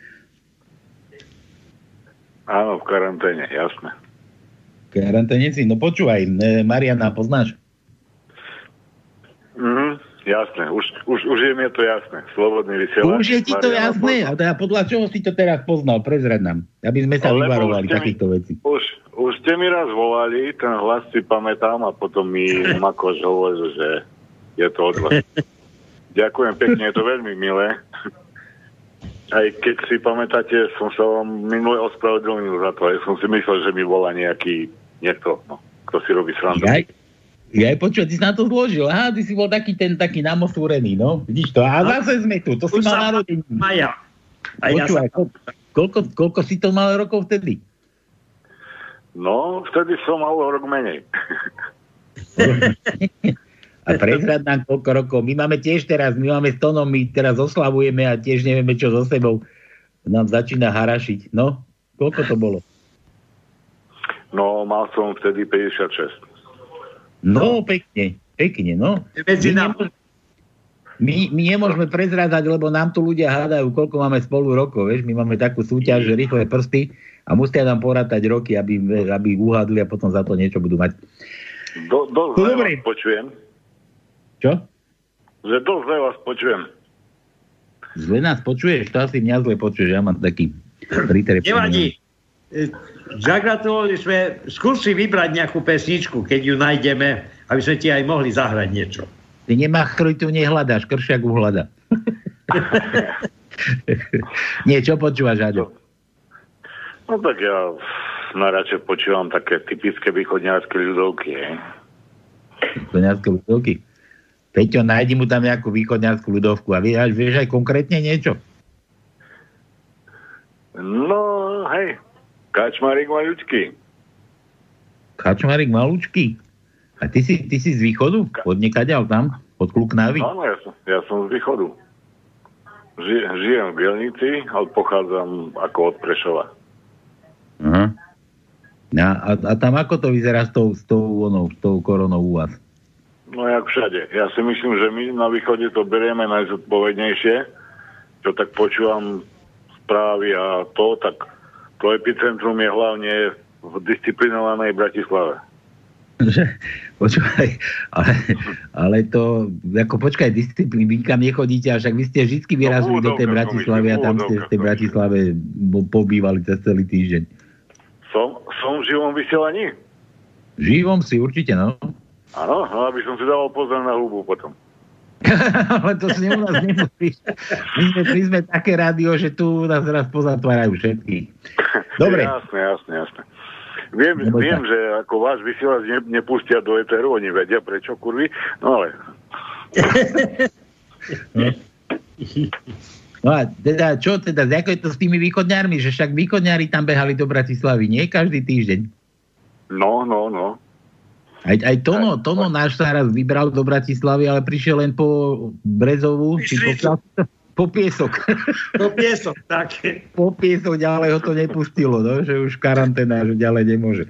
Áno, v karanténe, jasné. V karanténe si, no počúvaj, e, Mariana, poznáš? Mhm, jasné, už, už, už je mi to jasné. Slobodný vysielač. Už je ti to Mariana jasné? A teda podľa čoho si to teraz poznal? Prezrad nám, aby sme sa Lebo vyvarovali takýchto vecí. Už, už ste mi raz volali, ten hlas si pamätám a potom mi Makoš hovoril, že je to od vás. Ďakujem pekne, je to veľmi milé. Aj keď si pamätáte, som sa vám minule ospravedlnil za to. Ja som si myslel, že mi volá nejaký niekto, no, kto si robí srandu. Ja, ja aj počuť, ty si na to zložil. Aha, ty si bol taký ten taký namosúrený, no. Vidíš to? A zase sme tu, to si mal narodení. A ja Počúvaj, sa... koľko, koľko, si to mal rokov vtedy? No, vtedy som mal o rok menej. A prezrad nám koľko rokov. My máme tiež teraz, my máme s Tonom, my teraz oslavujeme a tiež nevieme, čo so sebou nám začína harašiť. No, koľko to bolo? No, mal som vtedy 56. No, pekne, pekne, no. Medzi My, my, my nemôžeme prezrádať, lebo nám tu ľudia hádajú, koľko máme spolu rokov, vieš. My máme takú súťaž, že rýchle prsty a musia nám porátať roky, aby, aby uhádli a potom za to niečo budú mať. Do, dosť No, dobre. vás počujem. Čo? Že dosť zle vás počujem. Zle nás počuješ? To asi mňa zle počuješ, ja mám taký. Nevadí. Zagratulovali sme, skús si vybrať nejakú pesničku, keď ju nájdeme, aby sme ti aj mohli zahrať niečo. Ty nemá chroj, tu nehľadáš, kršiak uhľada. Nie, čo počúvaš, Aďo? No tak ja najradšej počúvam také typické východňárske ľudovky. hej. Východňarské ľudovky. Peťo, nájdi mu tam nejakú východňarskú ľudovku a vieš, vieš aj konkrétne niečo? No, hej, Kačmarík maľučký. Kačmarik Malúčky. A ty si, ty si z východu? Od nekaďal tam? Od Kluknávy? Áno, ja som, ja som z východu. Ži, žijem v Bielnici, ale pochádzam ako od Prešova. Aha. A, a, a tam ako to vyzerá s tou, s tou, onou, s tou koronou u vás? No jak všade. Ja si myslím, že my na východe to berieme najzodpovednejšie. Čo tak počúvam správy a to, tak to epicentrum je hlavne v disciplinovanej Bratislave. Že, počúvaj, ale, ale to, ako počkaj, disciplín, vy kam nechodíte, a však vy ste vždy vyrazili do tej úvodovka, Bratislavy a tam ste v tej Bratislave pobývali cez celý týždeň. Som, som v živom vysielaní? Živom si určite, no. Áno, no, aby som si dával pozor na hubu potom. ale to si u nás nemusíš. My sme, my sme také rádio, že tu nás raz pozatvárajú všetky. Dobre. Jasné, jasné, jasné. Viem, Nebo viem tak. že ako váš vysielač ne, nepustia do eteru, oni vedia prečo, kurvy, no ale No a teda, čo teda, ako je to s tými východňármi, že však východňári tam behali do Bratislavy, nie každý týždeň. no, no, no. Aj, aj Tono, Tono náš sa raz vybral do Bratislavy, ale prišiel len po Brezovu, či po, po piesok. To piesok, tak. po piesok ďalej ho to nepustilo, no, že už karanténa, že ďalej nemôže.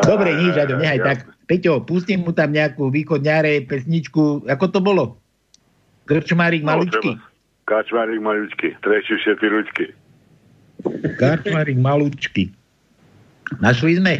Dobre, nič, Aďo, nehaj tak. Peťo, pustím mu tam nejakú východňare, pesničku, ako to bolo? Krčmárik No, maličky. treba. Kačmárik maličky, trečí všetky ručky. Karčmarik malúčky. Našli sme?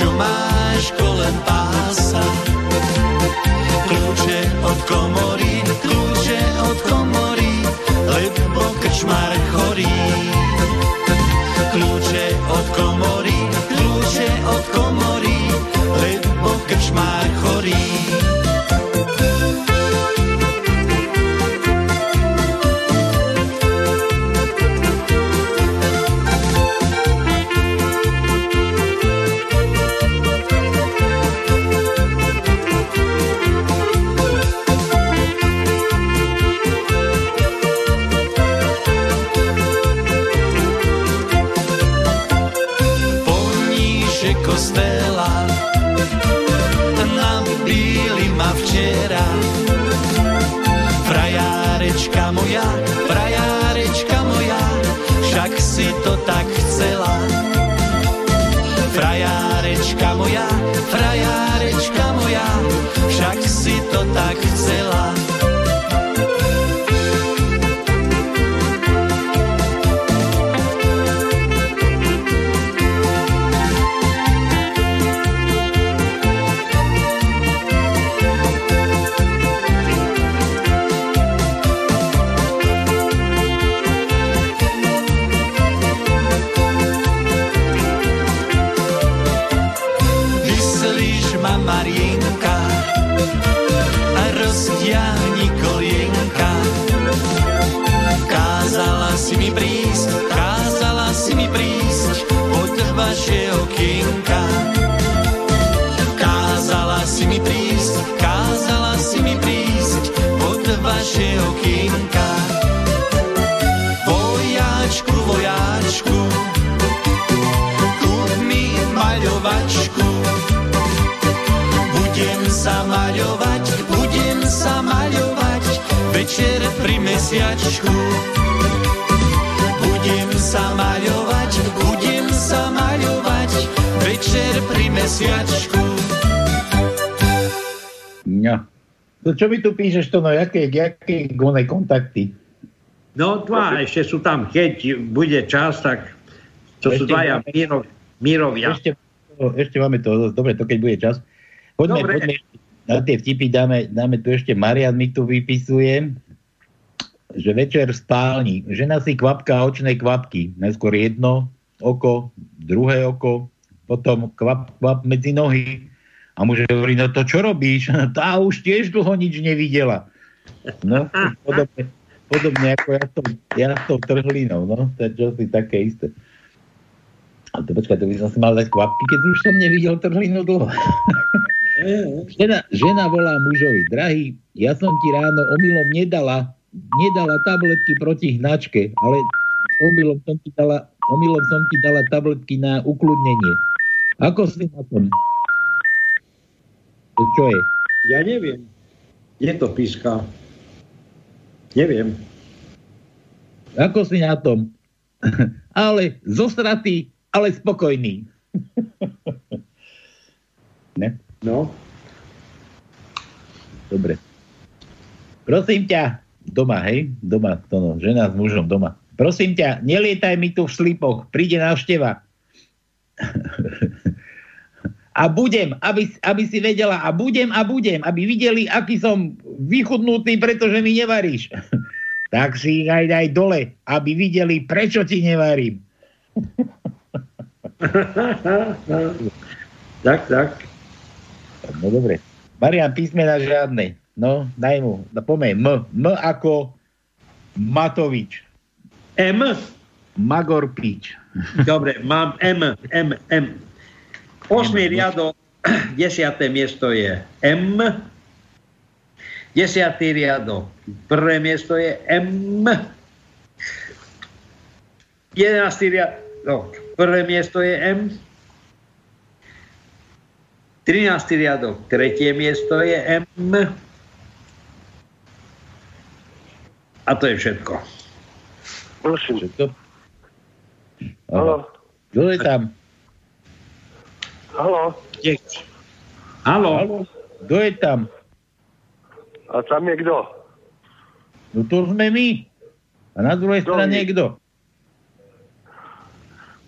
Čo máš kolem pása. Kľúče od komory, kľúče od komory, lebo krčmár chorý. Kľúče od komory, kľúče od komory, lebo krčmár chorý. Čo mi tu píšeš, to no, jaké, jaké gone kontakty? No dva, ešte sú tam, keď bude čas, tak to sú dvaja máme- Mírov, Mírovia. Ešte ešte máme to, dobre, to keď bude čas. Poďme, Dobre. poďme na tie vtipy dáme, dáme tu ešte, Marian mi tu vypisuje, že večer v spálni, žena si kvapká očné kvapky, najskôr jedno oko, druhé oko, potom kvap, kvap medzi nohy. A muž hovorí, no to čo robíš? Tá už tiež dlho nič nevidela. No, podobne, podobne ako ja s tou, ja s tou trhlinou, no, to je čosi také isté. A to počkaj, to by som si mal dať kvapky, keď už som nevidel trhlinu dlho. žena, žena volá mužovi, drahý, ja som ti ráno omylom nedala, nedala tabletky proti hnačke, ale omylom som ti dala, omylom som ti dala tabletky na ukludnenie. Ako si na tom? Čo je? Ja neviem. Je to píska. Neviem. Ako si na tom? ale zosratý, ale spokojný. ne? No. Dobre. Prosím ťa, doma, hej? Doma, to no, žena s mužom doma. Prosím ťa, nelietaj mi tu v slipoch, príde návšteva. a budem, aby, aby si vedela, a budem, a budem, aby videli, aký som vychudnutý, pretože mi nevaríš. tak si ich aj daj dole, aby videli, prečo ti nevarím. tak, tak. No dobre. Marian, písmena žiadne. No, daj mu. No, pomeň. M. M ako Matovič. M? Magor Pič. Dobre, mám M, M, M. Osmý riadok, desiaté miesto je M. Desiatý riadok, prvé miesto je M. Jedenáctý riadok, prvé miesto je M. 13. riadok, tretie miesto je M. A to je všetko. Prosím. Halo. Kto je tam? Halo. Halo. Kto je tam? A tam je kto? No to sme my. A na druhej Kto strane my? kto?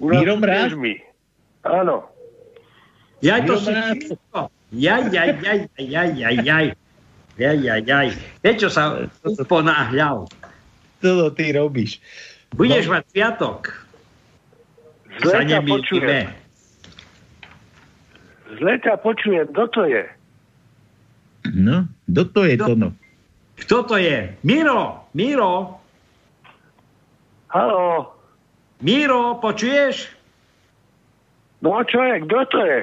Miro Mráz? Áno. Ja to si. Jaj, jaj, jaj, jaj, jaj, jaj. Jaj, jaj, jaj. Prečo sa ponáhľal? Čo to ty robíš? Budeš No. mať sviatok. Zle Sa počujem. Zle ťa počujem. Kto to je? No, kto to je Kto? to no? Kto to je? Miro, Miro, Halo. Miro, počuješ? No čo je? Kto to je?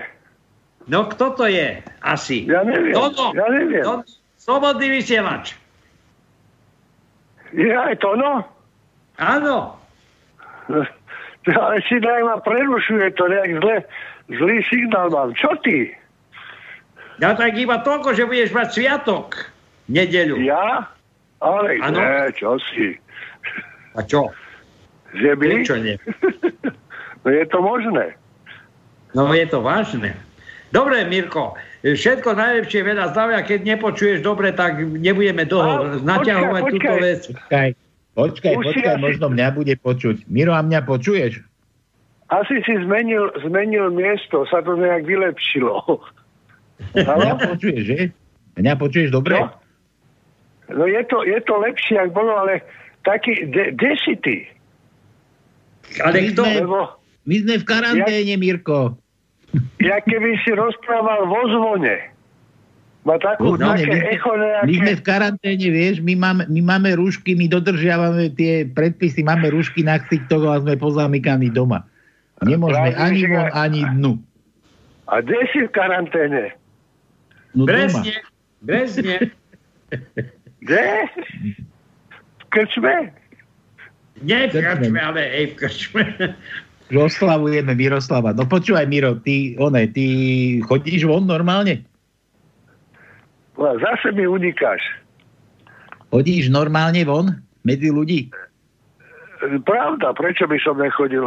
No kto to je? Asi. Ja neviem. Toto. Ja neviem. To, slobodný vysielač. Je aj to, no? Áno. Ale si daj ma prerušuje to nejak zle. Zlý signál mám. Čo ty? Ja tak iba toľko, že budeš mať sviatok. Nedeľu. Ja? Ale Áno. ne, čo si? A čo? Že by? Prečo nie? No je to možné. No je to vážne. Dobre, Mirko, všetko najlepšie veľa zdravia. Keď nepočuješ dobre, tak nebudeme dlho naťahovať počkaj, túto vec. Počkaj, počkaj, Už počkaj, možno mňa bude počuť. Miro, a mňa počuješ? Asi si zmenil, zmenil miesto, sa to nejak vylepšilo. Mňa počuješ, že? Mňa počuješ dobre? No. No je to, je to lepšie, ak bolo, ale taký, de, kde si ty? Ale My kto? sme- Lebo My sme v karanténe, Mirko. ja keby si rozprával vo zvone, má takú, No, také my, echo my sme nejaké... v karanténe, vieš, my máme, my máme rúšky, my dodržiavame tie predpisy, máme rúšky na ksichtoch a sme pozamykaní doma. Nemôžeme ani že- von, ani dnu. A kde si v karanténe? No doma. Brezne. Brezne. Kde? V krčme? Nie v krčme, ale aj v krčme. Oslavujeme Miroslava. No počúvaj, Miro, ty, one, ty chodíš von normálne? No, zase mi unikáš. Chodíš normálne von? Medzi ľudí? Pravda, prečo by som nechodil?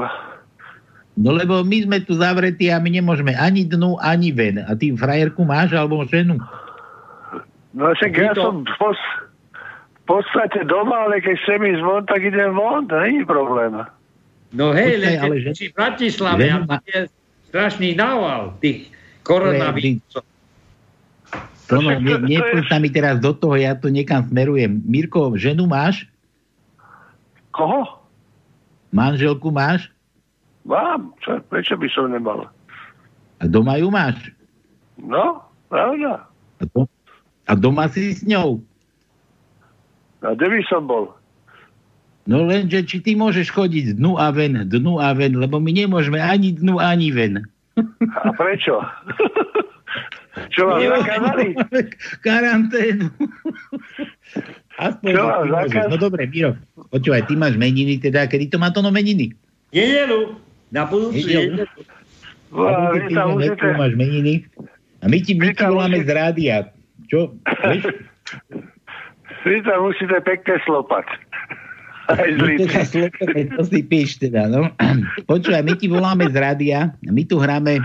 No lebo my sme tu zavretí a my nemôžeme ani dnu, ani ven. A ty frajerku máš alebo ženu? No však ja to- som v, pos, v podstate doma, ale keď chcem ísť von, tak idem von, to není problém. No hej, Počkaj, len ale že- si v Bratislave a ženu má- je strašný nával tých koronavírusov. To no, ne, nepúšť sa mi teraz do toho, ja to niekam smerujem. Mirko, ženu máš? Koho? Manželku máš? Mám. Čo, prečo by som nemal? A doma ju máš? No, pravda. A, to, a doma si s ňou? A kde by som bol? No lenže, či ty môžeš chodiť dnu a ven, dnu a ven, lebo my nemôžeme ani dnu, ani ven. A prečo? Čo vám zakázali? Karanténu. Aspoň, Čo vám zakaz- No dobre, Miro, počúvaj, ty máš meniny, teda, kedy to má to no meniny? Nedelu. Na budúcu Nedelu. nedelu. Vá, A vy budúci musíte... Máš meniny. A my ti, my ti voláme musíte- z rádia. Čo? Vy tam musíte pekne slopať. Aj slopeme, to si píš teda, no. Počúvaj, my ti voláme z rádia, my tu hráme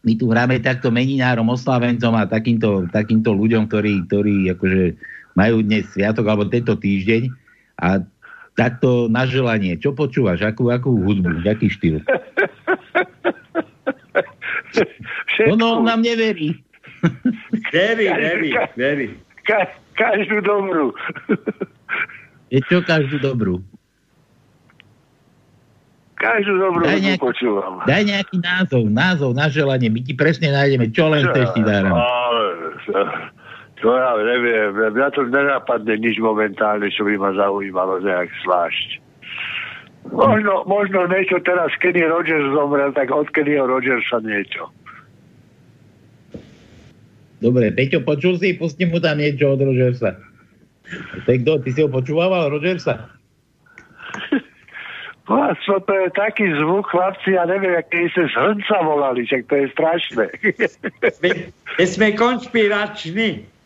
my tu hráme takto meninárom, oslavencom a takýmto, takýmto ľuďom, ktorí, ktorí akože majú dnes sviatok alebo tento týždeň a takto na želanie. Čo počúvaš? Akú, akú hudbu? Aký štýl? Všetko. Ono on nám neverí. Verí, verí, verí. Ka- každú dobrú. Je čo každú dobrú? Každú dobrú Daj nejaký- počúvam. Daj nejaký názov, názov na želanie. My ti presne nájdeme, čo len chceš ti dáram. To ja neviem, mňa to nenapadne nič momentálne, čo by ma zaujímalo nejak zvlášť. Možno, možno niečo teraz, kedy Rogers zomrel, tak od Kennyho Rogersa niečo. Dobre, Peťo, počul si? Pusti mu tam niečo od Rogersa. To je kto? Ty si ho počúval, Rogersa? Vlastno to je taký zvuk, chlapci, ja neviem, aké ste z hrnca volali, však to je strašné. My, my sme konšpirační.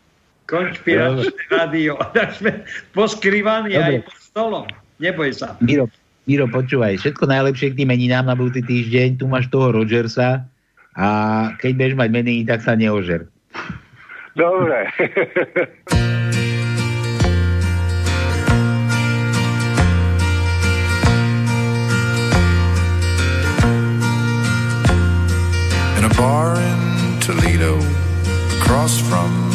Konšpiračné rádio. Sme poskrývaní Dobre. aj pod stolom. Neboj sa. Miro, Miro, počúvaj, všetko najlepšie k tým meninám na budúci týždeň. Tu máš toho Rogersa a keď budeš mať meniny, tak sa neožer. Dobre. in a bar in Toledo, across from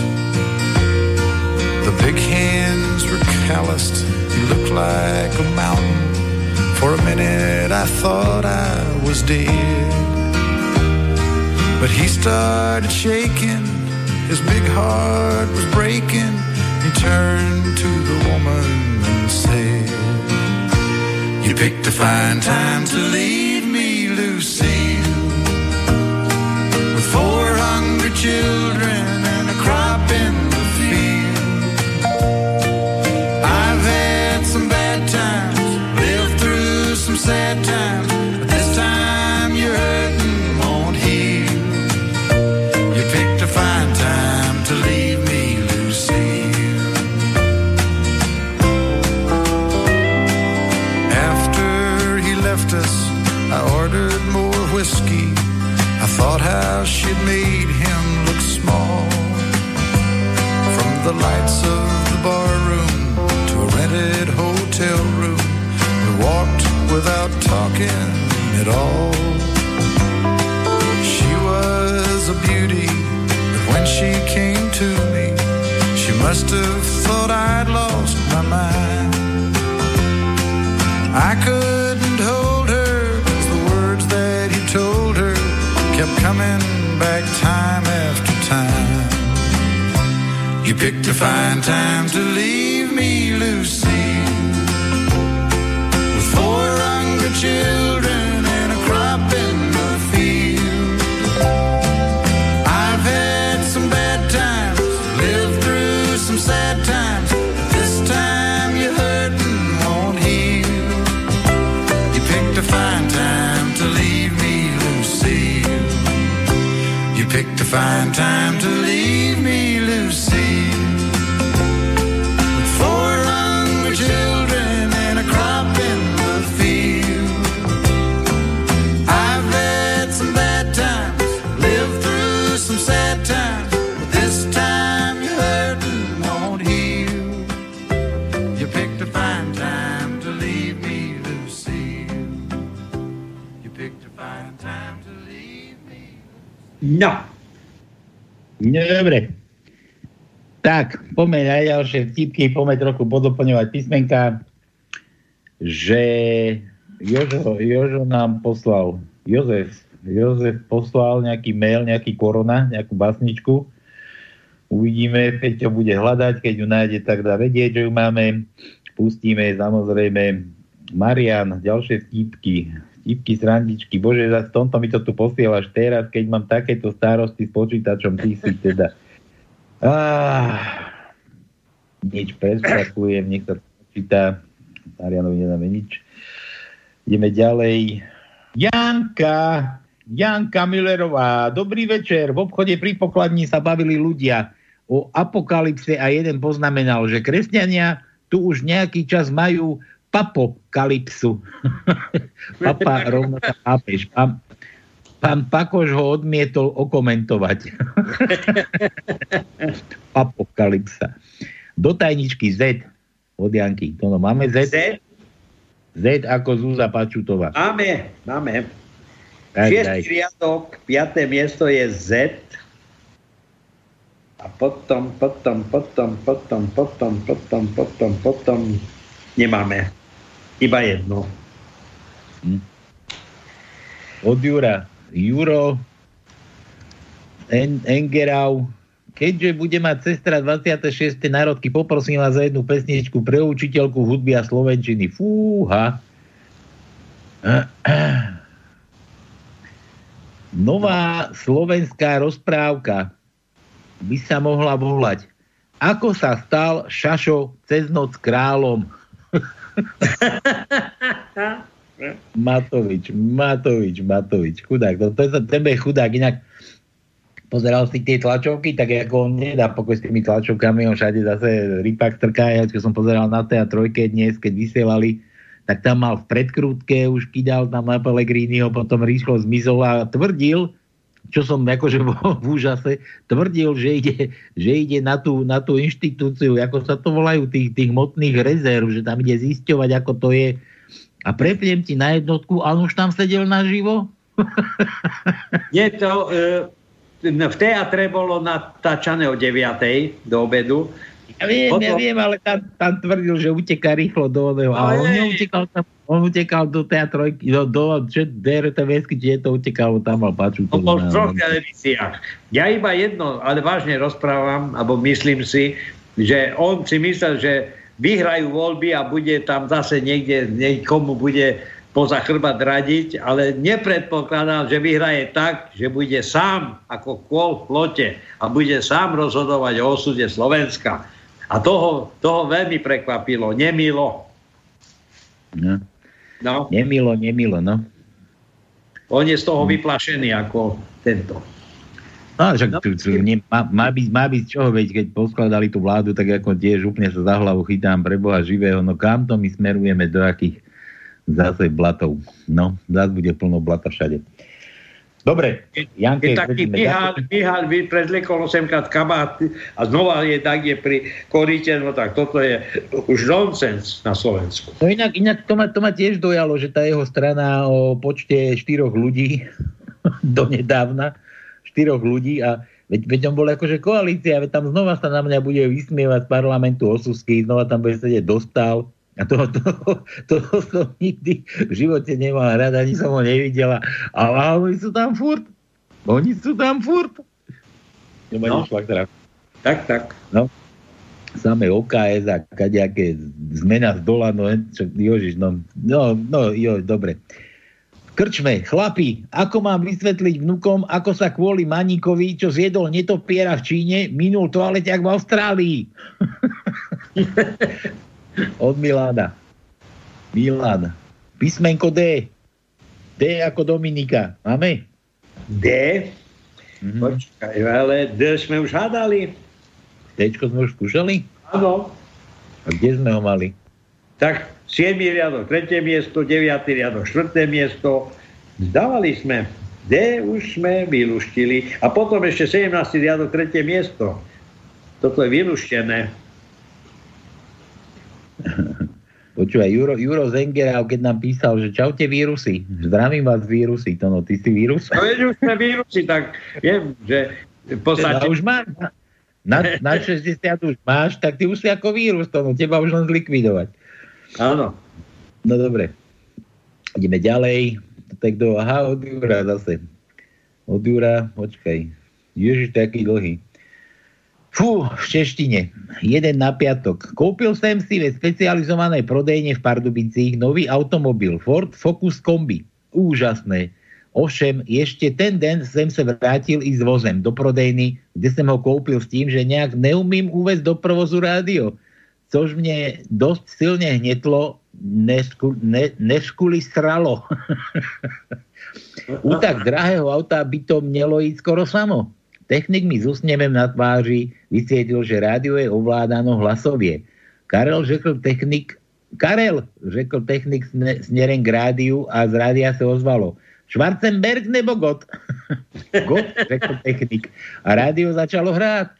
The big hands were calloused. He looked like a mountain. For a minute, I thought I was dead. But he started shaking. His big heart was breaking. He turned to the woman and said, You picked a fine time to leave me, Lucille. With four hungry children sad times, but this time won't heal. You picked a fine time to leave me, Lucille. After he left us, I ordered more whiskey. I thought how she'd made without talking at all. She was a beauty, but when she came to me, she must have thought I'd lost my mind. I couldn't hold her, 'cause the words that he told her kept coming back time after time. You picked a fine time to leave find time to live. Dobre. Tak, poďme na ďalšie vtipky, poďme trochu podoplňovať písmenka, že Jožo, Jožo nám poslal, Jozef, Jozef poslal nejaký mail, nejaký korona, nejakú basničku. Uvidíme, Peťo bude hľadať, keď ju nájde, tak dá vedieť, že ju máme. Pustíme samozrejme Marian, ďalšie vtipky, vtipky, srandičky. Bože, za tomto mi to tu posielaš teraz, keď mám takéto starosti s počítačom, ty si teda... Ah, nič preskakujem, nech sa počíta. Marianovi nedáme nič. Ideme ďalej. Janka, Janka Millerová, dobrý večer. V obchode pri pokladni sa bavili ľudia o apokalypse a jeden poznamenal, že kresťania tu už nejaký čas majú papokalypsu. Papa rovno pápež. Pán, pán Pakoš ho odmietol okomentovať. Apokalypsa. Do tajničky Z od Janky. To no, máme Z? Z? Z ako Zúza Pačutová. Máme, máme. Tak. Šiestý riadok, piaté miesto je Z. A potom, potom, potom, potom, potom, potom, potom, potom nemáme. Iba jedno. Od Jura. Juro en, Engerau. Keďže bude mať sestra 26. národky, poprosím vás za jednu pesničku pre učiteľku hudby a slovenčiny. Fúha. Nová slovenská rozprávka by sa mohla volať Ako sa stal Šašo cez noc kráľom? Matovič, Matovič, Matovič, chudák. To, to, to, ten je chudák, inak pozeral si tie tlačovky, tak ako on nedá pokoj s tými tlačovkami, on všade zase rypak trká, ja keď som pozeral na té a trojke dnes, keď vysielali, tak tam mal v predkrútke, už kydal tam na Pellegriniho, potom rýchlo zmizol a tvrdil, čo som akože bol v úžase, tvrdil, že ide, že ide na, tú, na tú inštitúciu, ako sa to volajú, tých, tých motných rezerv, že tam ide zisťovať, ako to je. A prepiem ti na jednotku, a on už tam sedel naživo? Je to, e, v teatre bolo natáčané o 9. do obedu. Ja viem, Potom- ja viem, ale tam, tam tvrdil, že uteká rýchlo do oného. A on neutekal tam, on utekal do tej trojky, do, do čo, DRTVSky, či je to utekal, tam mal paču. On bol v troch televíziách. Ja iba jedno, ale vážne rozprávam, alebo myslím si, že on si myslel, že vyhrajú voľby a bude tam zase niekde, niekomu bude poza chrbát radiť, ale nepredpokladal, že vyhraje tak, že bude sám ako kôl v plote a bude sám rozhodovať o osude Slovenska. A toho, toho veľmi prekvapilo, nemilo. No. No. Nemilo, nemilo, no. On je z toho vyplašený ako tento. No, však tu, nie, má, má, byť, má byť čoho, veď keď poskladali tú vládu, tak ako tiež úplne sa za hlavu chytám pre Boha živého, no kam to my smerujeme, do akých zase blatov. No, zase bude plno blata všade. Dobre, Janke, Keď taký Mihal, Mihal vy prezliekol 8 krát kabát a znova je tak, je pri koríte, no tak toto je už nonsens na Slovensku. No inak, inak to, ma, to ma tiež dojalo, že tá jeho strana o počte štyroch ľudí donedávna, štyroch ľudí a veď, veď on bol akože koalícia, veď tam znova sa na mňa bude vysmievať z parlamentu Osusky, znova tam bude sedieť dostal a toho, toho, toho som nikdy v živote nemal rada, ani som ho nevidela. A, a oni sú tam furt. Oni sú tam furt. Nemajú No. šlak. Tak, tak. No. samé OKS a kadejaké zmena z dola, no, jožiš, no, no, no, jo, dobre. Krčme, chlapi, ako mám vysvetliť vnukom, ako sa kvôli Maníkovi, čo zjedol netopiera v Číne, minul toaleťak v Austrálii. Od Milána. Milan. Písmenko D. D ako Dominika. Máme? D? Mm-hmm. Počkaj, ale D sme už hádali. Dčko sme už skúšali? Áno. A kde sme ho mali? Tak 7. riadok, 3. miesto, 9. riadok, 4. miesto. Zdávali sme. D už sme vyluštili. A potom ešte 17. riadok, 3. miesto. Toto je vyluštené. Počúvaj, Juro, Juro Zengerau, keď nám písal, že čaute vírusy, zdravím vás vírusy, to no, ty si vírus? No veď už sme vírusy, tak viem, že v podstate... Teda už má, na, na 60 už máš, tak ty už si ako vírus, to no, teba už len zlikvidovať. Áno. No dobre. Ideme ďalej. Tak do, aha, od Jura zase. Od Jura, počkaj. Ježiš, taký dlhý. Fú, v češtine. Jeden na piatok. Kúpil som si ve specializovanej prodejne v Pardubicích nový automobil Ford Focus Kombi. Úžasné. Ovšem, ešte ten den som sa vrátil i s vozem do prodejny, kde som ho kúpil s tým, že nejak neumím uvesť do provozu rádio. Což mne dosť silne hnetlo, nesku, ne, stralo. U tak drahého auta by to mělo ísť skoro samo. Technik mi s úsmevem na tváři vysvietil, že rádio je ovládáno hlasovie. Karel řekl technik, Karel, řekl technik směrem k rádiu a z rádia se ozvalo. Schwarzenberg nebo Gott? Gott, řekl technik. A rádio začalo hrát.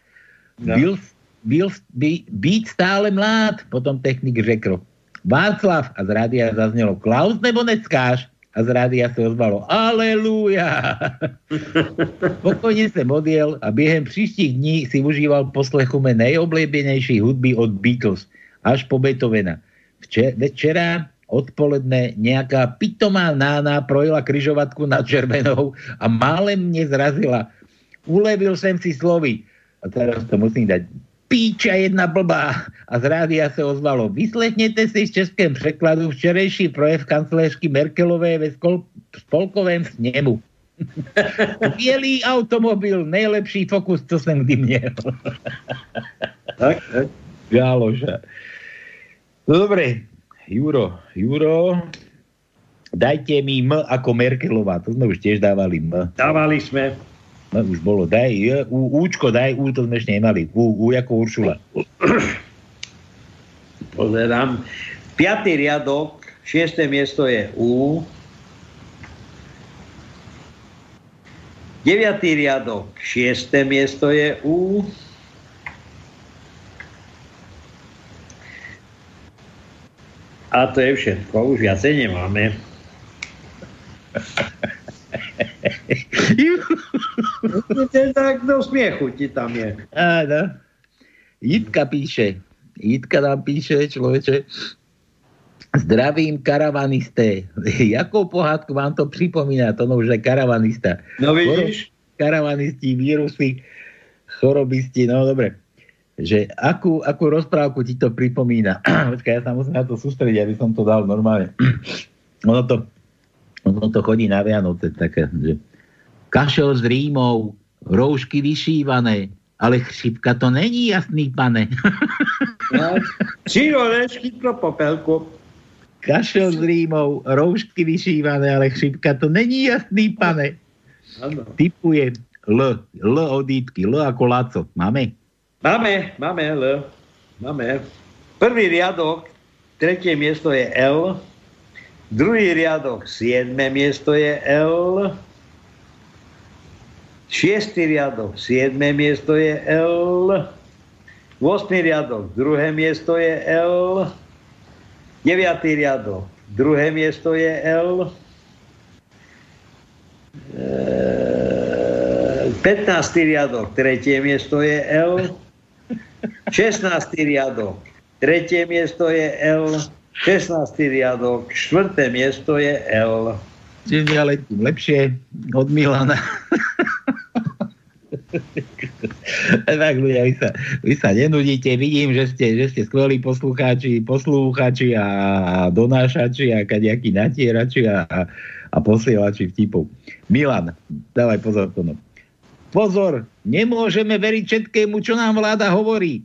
No. Byl, byl by, být stále mlád, potom technik řekl. Václav a z rádia zaznelo Klaus nebo Neckáš? A z rádia se ozvalo Aleluja. Pokojne sa model a během příštích dní si užíval poslechu mé nejoblíbenější hudby od Beatles až po Beethovena. Včera, včera odpoledne nejaká pitomá nána projela kryžovatku nad Červenou a málem mne zrazila. Ulevil som si slovy. A teraz to musím dať. Píča jedna blbá. A z rádia sa ozvalo. Vyslechnete si z českém překladu včerejší projev kancléřky Merkelové ve spolkovém snemu. Bielý automobil, nejlepší fokus, co som kdy měl. tak, tak. Gáloža. No dobre, Juro, Juro, dajte mi M ako Merkelová, to sme už tiež dávali M. Dávali sme. No, už bolo, daj, J, U, Účko, daj, U, to sme ešte nemali. U, U ako Uršula. Pozerám. Piatý riadok, šiesté miesto je U. Deviatý riadok, šiesté miesto je U. A to je všetko, už viacej nemáme. tak do smiechu ti tam je. Áno. Jitka píše, Jitka nám píše, človeče, Zdravím karavanisté. Jakou pohádku vám to připomíná? To no už je karavanista. No vidíš? Karavanisti, vírusy, chorobisti, no dobre že akú, akú rozprávku ti to pripomína. Počkaj, ja sa musím na to sústrediť, aby som to dal normálne. ono, to, ono to chodí na Vianoce také, že kašel s rímou, roušky vyšívané, ale chřipka to není jasný, pane. Čirolečky pro popelku. Kašel s rímou, roušky vyšívané, ale chřipka to není jasný, pane. Ano. Typuje L, L odítky, L ako Laco. Máme? Máme, máme L. Máme. Prvý riadok, tretie miesto je L. Druhý riadok, siedme miesto je L. Šiestý riadok, siedme miesto je L. Vosmý riadok, druhé miesto je L. Deviatý riadok, druhé miesto je L. E, 15. riadok, tretie miesto je L. 16. riadok, tretie miesto je L, 16. riadok, štvrté miesto je L. Čiže ďalej tým lepšie od Milana. tak ľudia, vy sa, vy sa nenudíte, vidím, že ste, že ste skvelí poslucháči, poslúchači a donášači a kadejakí natierači a, a, posielači vtipov. Milan, dávaj pozor to no. Pozor, nemôžeme veriť všetkému, čo nám vláda hovorí.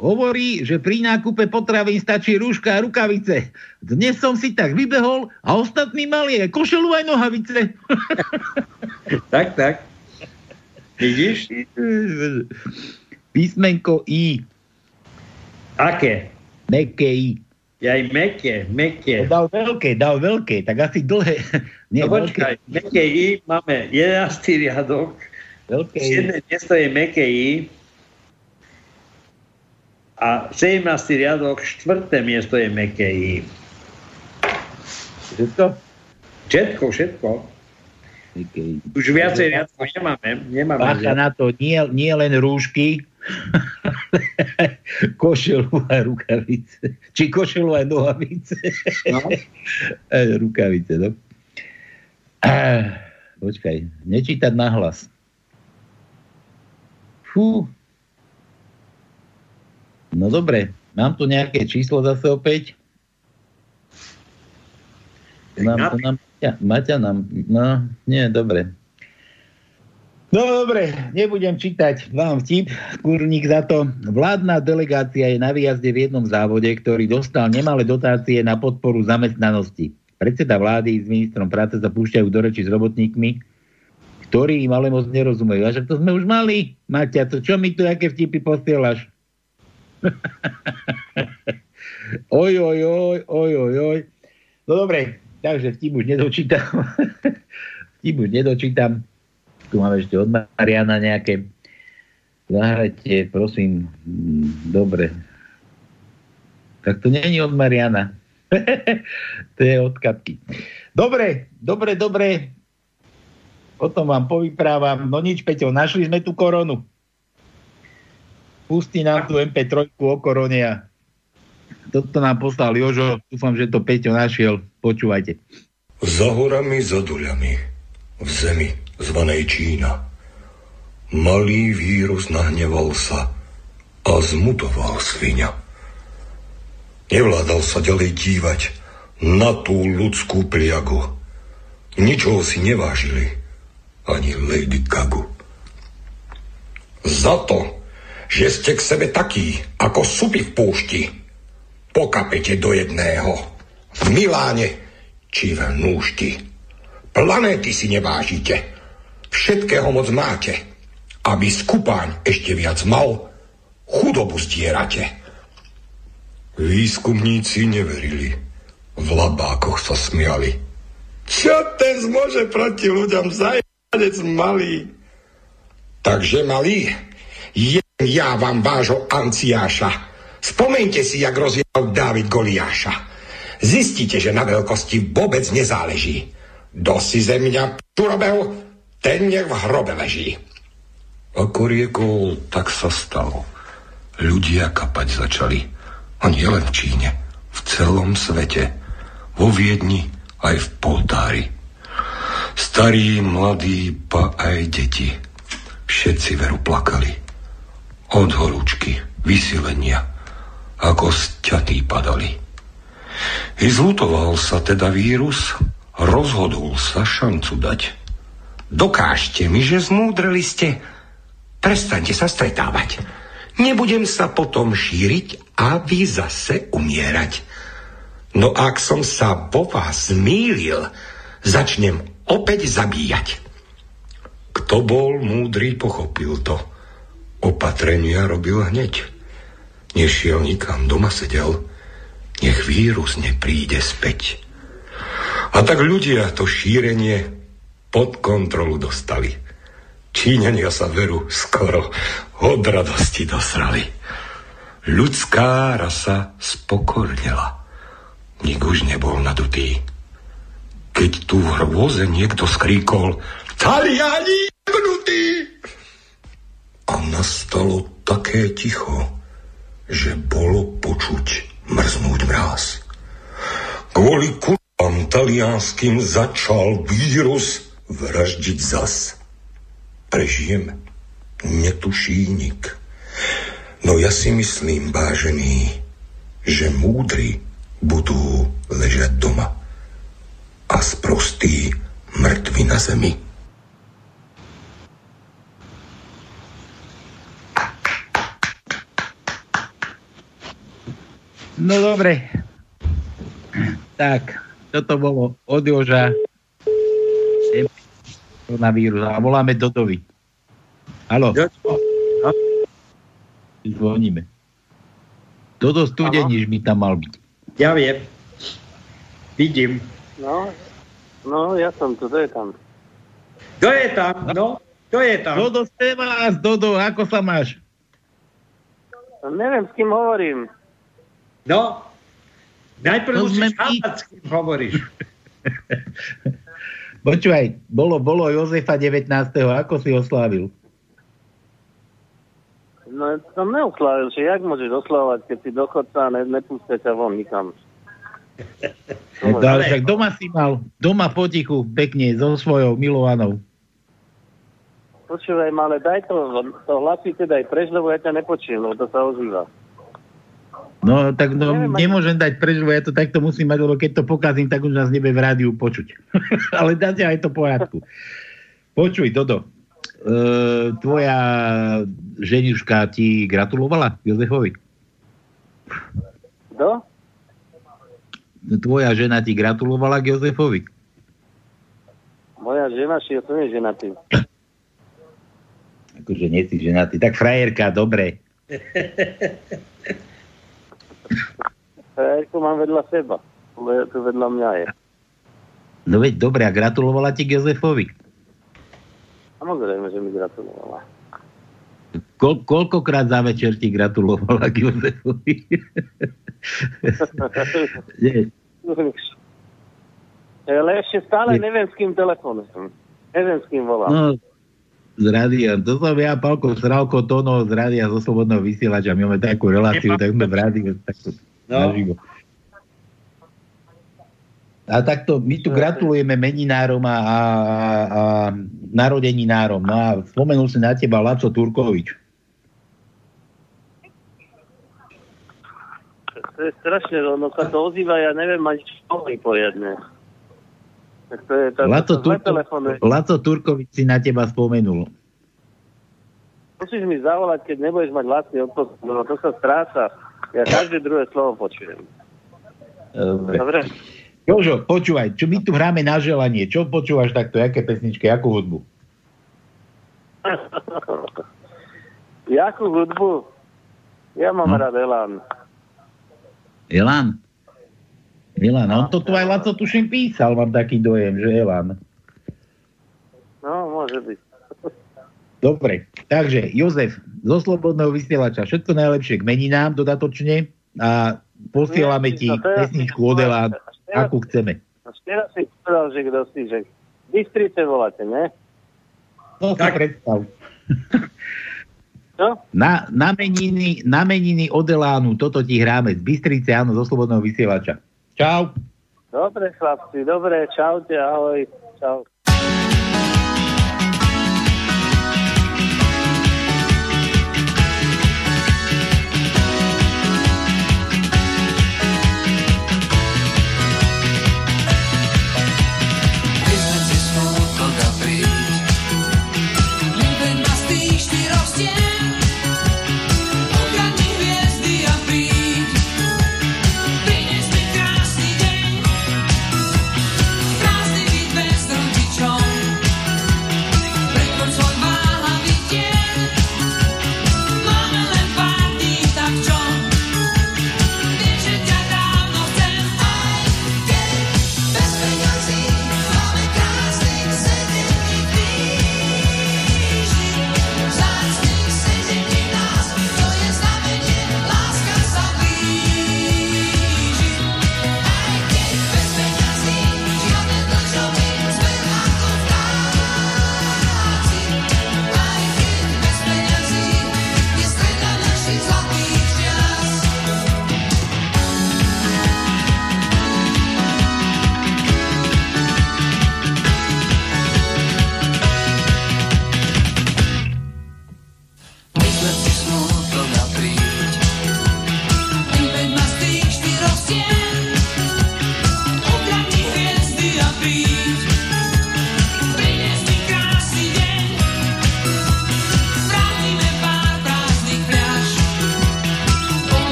Hovorí, že pri nákupe potravín stačí rúška a rukavice. Dnes som si tak vybehol a ostatní mali aj košelu aj nohavice. tak, tak. Vidíš? Písmenko I. Aké? Meké I. Ja aj meké, meké. No, dal veľké, dal veľké, tak asi dlhé. Nie, no počkaj, meké I máme 11. riadok, veľké I. miesto je meké I a 17. riadok, 4. miesto je meké I. Všetko? Všetko, všetko. Už viacej riadkov nemáme. nemáme Bacha na to, nie, nie len rúšky, košelu a rukavice. Či košelu a nohavice. No. rukavice, no. Počkaj, nečítať nahlas. Fú. No dobre, mám tu nejaké číslo zase opäť. Nám, to nám, Maťa, Maťa nám, no, nie, dobre. No dobre, nebudem čítať vám vtip, kurník za to. Vládna delegácia je na výjazde v jednom závode, ktorý dostal nemalé dotácie na podporu zamestnanosti. Predseda vlády s ministrom práce sa púšťajú do reči s robotníkmi, ktorí im ale moc nerozumejú. A však to sme už mali, Maťa, to čo mi tu, aké vtipy posielaš? oj, oj, oj, oj, oj, oj. No dobre, takže vtip už nedočítam. vtip už nedočítam. Tu máme ešte od Mariana nejaké. Zahrajte, prosím. Mm, dobre. Tak to není od Mariana. to je od Katky. Dobre, dobre, dobre. Potom vám povyprávam. No nič, Peťo, našli sme tú koronu. Pustí nám tu MP3 o korone a toto nám poslal Jožo. Dúfam, že to Peťo našiel. Počúvajte. Za horami, za doľami, v zemi zvanej Čína. Malý vírus nahneval sa a zmutoval svinia. Nevládal sa ďalej dívať na tú ľudskú pliagu. Ničoho si nevážili ani Lady Gagu. Za to, že ste k sebe takí, ako supy v púšti, pokapete do jedného. V Miláne či v Núšti. Planéty si nevážite Všetkého moc máte. Aby skupáň ešte viac mal, chudobu zdierate. Výskumníci neverili. V labákoch sa smiali. Čo ten zmôže proti ľuďom zajanec malý? Takže malý, je ja vám vážo Anciáša. Spomeňte si, jak rozjel Dávid Goliáša. Zistíte, že na veľkosti vôbec nezáleží. Do si ze mňa robel, ten nech v hrobe leží. Ako riekol, tak sa stalo. Ľudia kapať začali. A nie len v Číne, v celom svete. Vo Viedni, aj v Poltári. Starí, mladí, pa aj deti. Všetci veru plakali. Od horúčky, vysilenia, ako sťatí padali. I zlutoval sa teda vírus, rozhodol sa šancu dať Dokážte mi, že zmúdreli ste. Prestaňte sa stretávať. Nebudem sa potom šíriť a vy zase umierať. No ak som sa vo vás zmýlil, začnem opäť zabíjať. Kto bol múdry, pochopil to. Opatrenia robil hneď. Nešiel nikam, doma sedel. Nech vírus nepríde späť. A tak ľudia to šírenie pod kontrolu dostali. Číňania sa veru skoro od radosti dosrali. Ľudská rasa spokornela. Nik už nebol nadutý. Keď tu v hrôze niekto skríkol Taliani jebnutí! A nastalo také ticho, že bolo počuť mrznúť mráz. Kvôli kurvám talianským začal vírus vraždiť zas. Prežijeme. netuší nik. No ja si myslím, vážený, že múdri budú ležať doma a sprostí mŕtvi na zemi. No dobre. Tak, toto bolo od Joža. Koronavírus. A voláme Dodovi. Haló. Zvoníme. Dodo Studeniš by tam mal byť. Ja viem. Vidím. No, no, ja som tu, to je tam. Kto je tam? No, kto je tam? Dodo, ste vás, Dodo, ako sa máš? Neviem, s kým hovorím. No, najprv No musíš chápať, s kým hovoríš. Počúvaj, bolo, bolo Jozefa 19. Ako si oslávil? No, som neuslavil, že jak môžeš oslavovať, keď si dochodca a ne, nepustia ťa von nikam. Ale však doma si mal, doma potichu, pekne, so svojou milovanou. Počúvaj ale daj to, to hlasíte daj preč, lebo ja ťa nepočujem, lebo to sa ozýva. No, tak no, nemôžem dať preč, lebo ja to takto musím mať, lebo keď to pokazím, tak už nás nebude v rádiu počuť. ale dáte aj to poriadku. Počuj, Dodo, e, tvoja ženiuška ti gratulovala Jozefovi? Kto? Tvoja žena ti gratulovala k Jozefovi? Moja žena, či ja som nie ženatý. Akože nie si ženatý. Tak frajerka, dobre. Frajerku mám vedľa seba. Tu vedľa mňa je. No veď dobre, a gratulovala ti k Jozefovi. Samozrejme, že mi gratulovala. Ko- koľkokrát za večer ti gratulovala k Jozefovi? Ale ešte stále neviem, s kým telefonujem. Neviem, s kým volám. No, z rádia. To som ja, Palko Sralko, Tono z rádia zo Slobodného vysielača. My máme takú reláciu, tak sme v rádiu. Takto, No. naživo. A takto my tu gratulujeme meninárom a, a, a narodeninárom. No a spomenul si na teba Laco Turkovič. To je strašne, ono sa to ozýva, ja neviem ani čo poriadne. Tak to je, to, Laco, to, to zle Turko, telefonuje. Laco Turkovič si na teba spomenul. Musíš mi zavolať, keď nebudeš mať vlastný odpor, no to sa stráca. Ja každé druhé slovo počujem. Dobre. Dobre? Jožo, počúvaj, čo my tu hráme na želanie. Čo počúvaš takto? Jaké pesničky, akú hudbu? Jakú hudbu? Ja mám rád Elán. Elan. Elan. On to tu aj Laco tuším písal, mám taký dojem, že Elan. No, môže byť. Dobre, takže Jozef, zo Slobodného vysielača, všetko najlepšie k meninám dodatočne a posielame ti No, si pesničku od Elán, akú chceme. A Včera si povedal, že kto si, že Bystrice voláte, ne? No si predstav. Na, na, meniny, na meniny od Elánu, toto ti hráme z Bystrice, áno, zo Slobodného vysielača. Čau. Dobre, chlapci, dobre, čaute, ahoj, čau.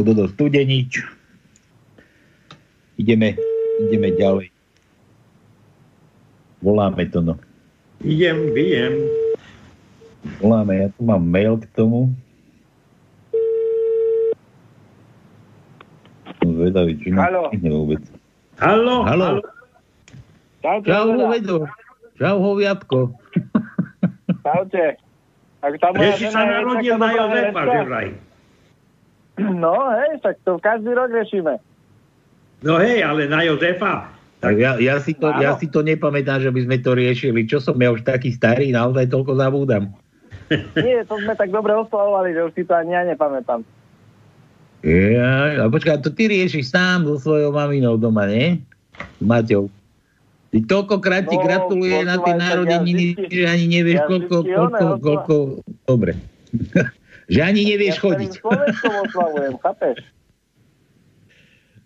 Bol do studenič. Ideme, ideme ďalej. Voláme to, no. Idem, viem. Voláme, ja tu mám mail k tomu. Som zvedavý, či nestihne vôbec. Halo, Haló. Čaute, Čau. Hovedo. Čau, Hoviatko. Čaute. Ak tá moja sa narodil na Jozefa, že vraj. No hej, tak to každý rok riešime. No hej, ale na Jozefa. Tak ja, ja, si to, Áno. ja si to nepamätám, že by sme to riešili. Čo som ja už taký starý, naozaj toľko zabúdam. Nie, to sme tak dobre oslavovali, že už si to ani ja nepamätám. Ja, a počkaj, to ty riešiš sám so svojou maminou doma, nie? S Maťou. Ty toľkokrát ti No, gratuluje na tie tak ja že ani nevieš, ja koľko, koľko, osla- koľko, dobre. že ani nevieš ja chodiť. celým Slovenskom oslavujem, chápeš?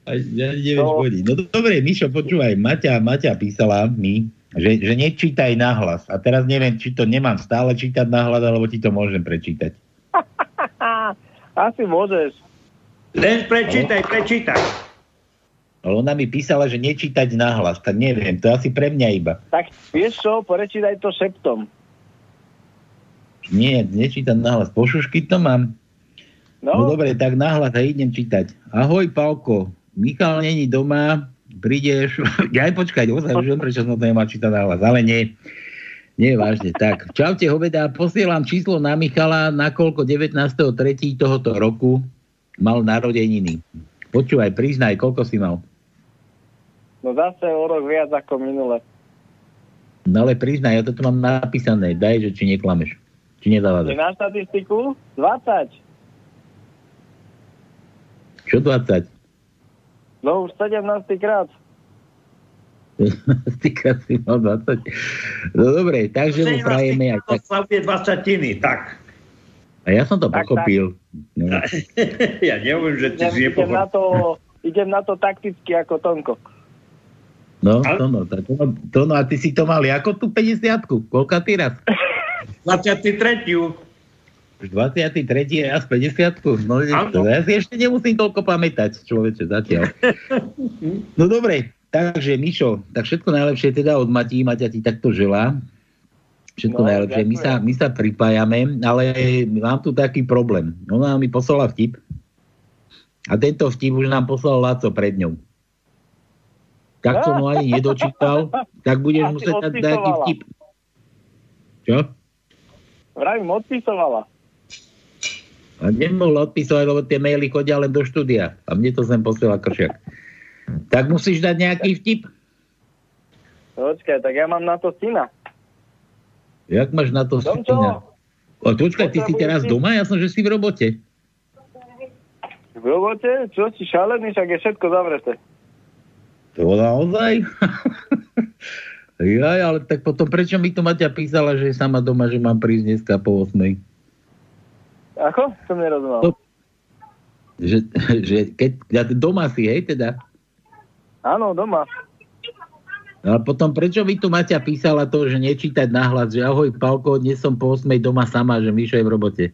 Aj, ja nevieš No. chodiť. No dobre, Mišo, počúvaj, Maťa, Maťa písala mi, že, že nečítaj nahlas. A teraz neviem, či to nemám stále čítať nahlas, alebo ti to môžem prečítať. Asi môžeš. Len prečítaj, prečítaj. Ale ona mi písala, že nečítať nahlas, tak neviem, to asi pre mňa iba. Tak vieš čo, porečítaj to šeptom. Nie, nečítať nahlas. Pošušky to mám. No, No, dobre, tak nahlas a idem čítať. Ahoj, Palko. Michal není doma, prídeš... Ja aj počkať, ozaj, už viem, prečo som to nemal čítať nahlas, ale nie. Nie, vážne. Tak, čaute, hoveda, posielam číslo na Michala, nakoľko 19.3. tohoto roku mal narodeniny. Počúvaj, priznaj, koľko si mal. no zase o rok viac ako minule. No ale priznaj, ja to tu mám napísané. Daj, že či neklameš. Či nezavádzaš. na štatistiku? 20. Čo 20? No už 17 krát. Týka si mal 20. No dobre, takže mu prajeme aj tak. Oslavuje 20 tak. A ja som to Tak, pochopil. No. ja neviem, že ty si Idem, idem, na to, idem na to takticky ako Tonko. No, to no, to, to, to no, a ty si to mal ako tú 50 Koľka ty raz? 23. Už 23. raz 50 No, ja si ešte nemusím toľko pamätať, človeče, zatiaľ. No dobre, takže Mišo, tak všetko najlepšie teda od Matí, Maťa ti takto želá. Všetko No, najlepšie. My sa, my sa pripájame, ale mám tu taký problém. Ona mi poslala vtip a tento vtip už nám poslal Laco pred ňou. Tak som ho ani nedočítal, tak budeš Asi musieť dať nejaký vtip. Čo? Vravím, odpisovala. A nemohol odpisovať, lebo tie maily chodia len do štúdia. A mne to sem posiela kršiak. Tak musíš dať nejaký vtip. Počkaj, tak ja mám na to syna. Jak máš na to Domčo, syna? O, počkaj, ty si teraz doma? Ja som, že si v robote. v robote? Čo si šalený, však je všetko zavreté. To naozaj? Jaj, ale tak potom prečo mi to Maťa písala, že je sama doma, že mám prísť dneska po 8. Ako? Som nerozumel. To- Že, že keď ja doma si, hej, teda. Áno, doma. No A potom prečo mi tu Maťa písala to, že nečítať nahlas, že ahoj Palko, dnes som po 8 doma sama, že Mišo je v robote.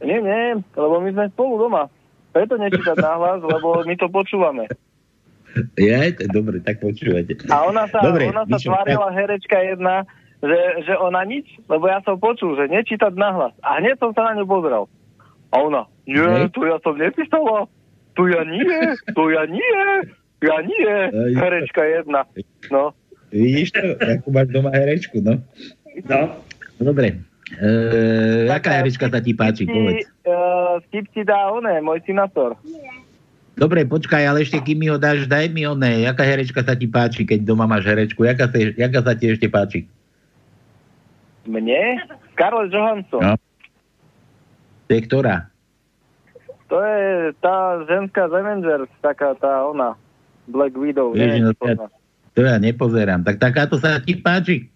Nie, nie, lebo my sme spolu doma. Preto nečítať nahlas, lebo my to počúvame. Ja, to je dobre, tak počúvate. A ona sa, Dobre, ona sa Mišo, tvárila herečka jedna, že, že ona nič, lebo ja som počul, že nečítať nahlas. A hneď som sa na ňu pozrel. A ona, nie, Hej. tu ja som nepísala. Tu ja nie, tu ja nie, ja nie. Herečka jedna. No. Vidíš to, ako máš doma herečku, no? No. Dobre. E, aká herečka sa ti páči, povedz. Uh, vtip ti dá oné, môj synator. Dobre, počkaj, ale ešte kým mi ho dáš, daj mi oné, jaká herečka sa ti páči, keď doma máš herečku, jaká sa, jaká sa ti ešte páči? Mne? Karol Johansson. No. To je ktorá? To je tá ženská z Avengers, taká tá ona. Black Widow. Neviem, no, poznáš. To ja nepozerám. Tak takáto sa ti páči?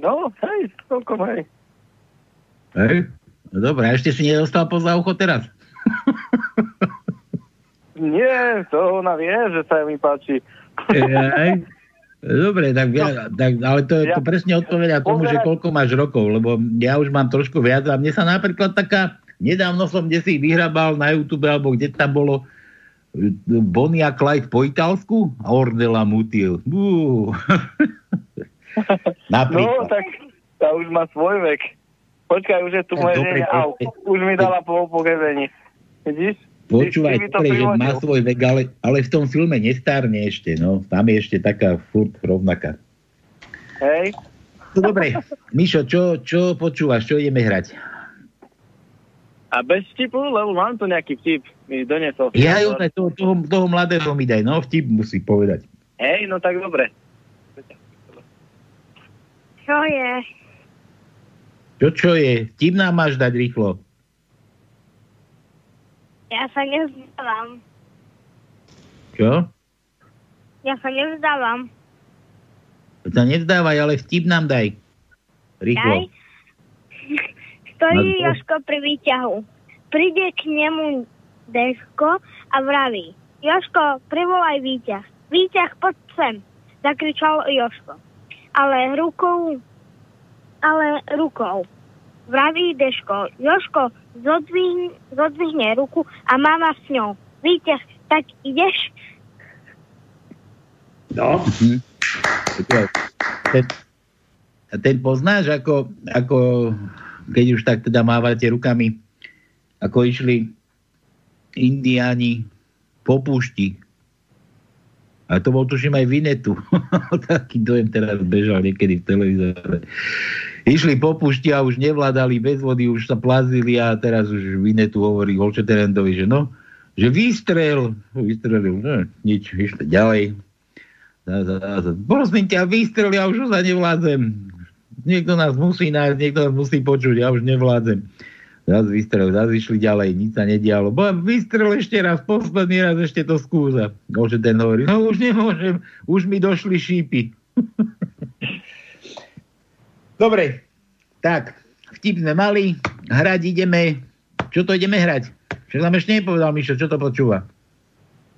No, hej, celkom hej. Hej? No dobré, ešte si nedostal poza ucho teraz? Nie, to ona vie, že sa mi páči. Hej. Dobre, tak, ja, tak, ale to, to presne odpovedia tomu, že koľko máš rokov, lebo ja už mám trošku viac a mne sa napríklad taká nedávno som kde si vyhrabal na YouTube, alebo kde tam bolo e, Bonnie a Clyde po italsku a Ornella Mutil. Uh. No, tak tá už má svoj vek. Počkaj, už je tu moje Dobre. Au, už mi dala po pogezení. Vidíš? Počúvaj, to dobre, že má svoj vek, ale, ale v tom filme nestárne ešte, no. Tam je ešte taká furt rovnaká. Hej. No dobre, Mišo, čo, čo počúvaš, čo ideme hrať? A bez vtipu, lebo mám tu nejaký vtip. Mi donesol. Ja ju toho, toho, toho mladého mi daj, no vtip musí povedať. Hej, no tak dobre. Čo je? Čo čo je? Vtip nám máš dať rýchlo. Ja sa nevzdávam. Čo? Ja sa nevzdávam. To sa nevzdávaj, ale vtip nám daj. Rýchlo. Daj. Stojí No, Joško pri výťahu. Príde k nemu Desko a vraví. Joško, privolaj výťah. Výťah, poď sem, zakričal Joško. Ale rukou, ale rukou. Vraví Deško, Joško, zodvihne, zodvihne ruku a máma s ňou. Výťah, tak ideš? No. Mhm. Ten, a ten poznáš, ako, ako keď už tak teda mávate rukami, ako išli indiáni po púšti. A to bol tuším aj Vinetu. Taký dojem teraz bežal niekedy v televízore. Išli po púšti a už nevládali bez vody, už sa plazili a teraz už Vinetu hovorí Holčeterendovi, že no, že vystrel. Vystrelil, no, nič, išli ďalej. Prosím ťa, vystrel, ja už sa nevládzem. Niekto nás musí nájsť, niekto nás musí počuť, ja už nevládzem. Raz vystrel, raz išli ďalej, nič sa nedialo. Bo vystrel ešte raz, posledný raz ešte to skúsa. Môže ten hovorí, no už nemôžem, už mi došli šípy. Dobre, tak, vtip sme mali, hrať ideme. Čo to ideme hrať? Čo nám ešte nepovedal, Mišo, čo to počúva?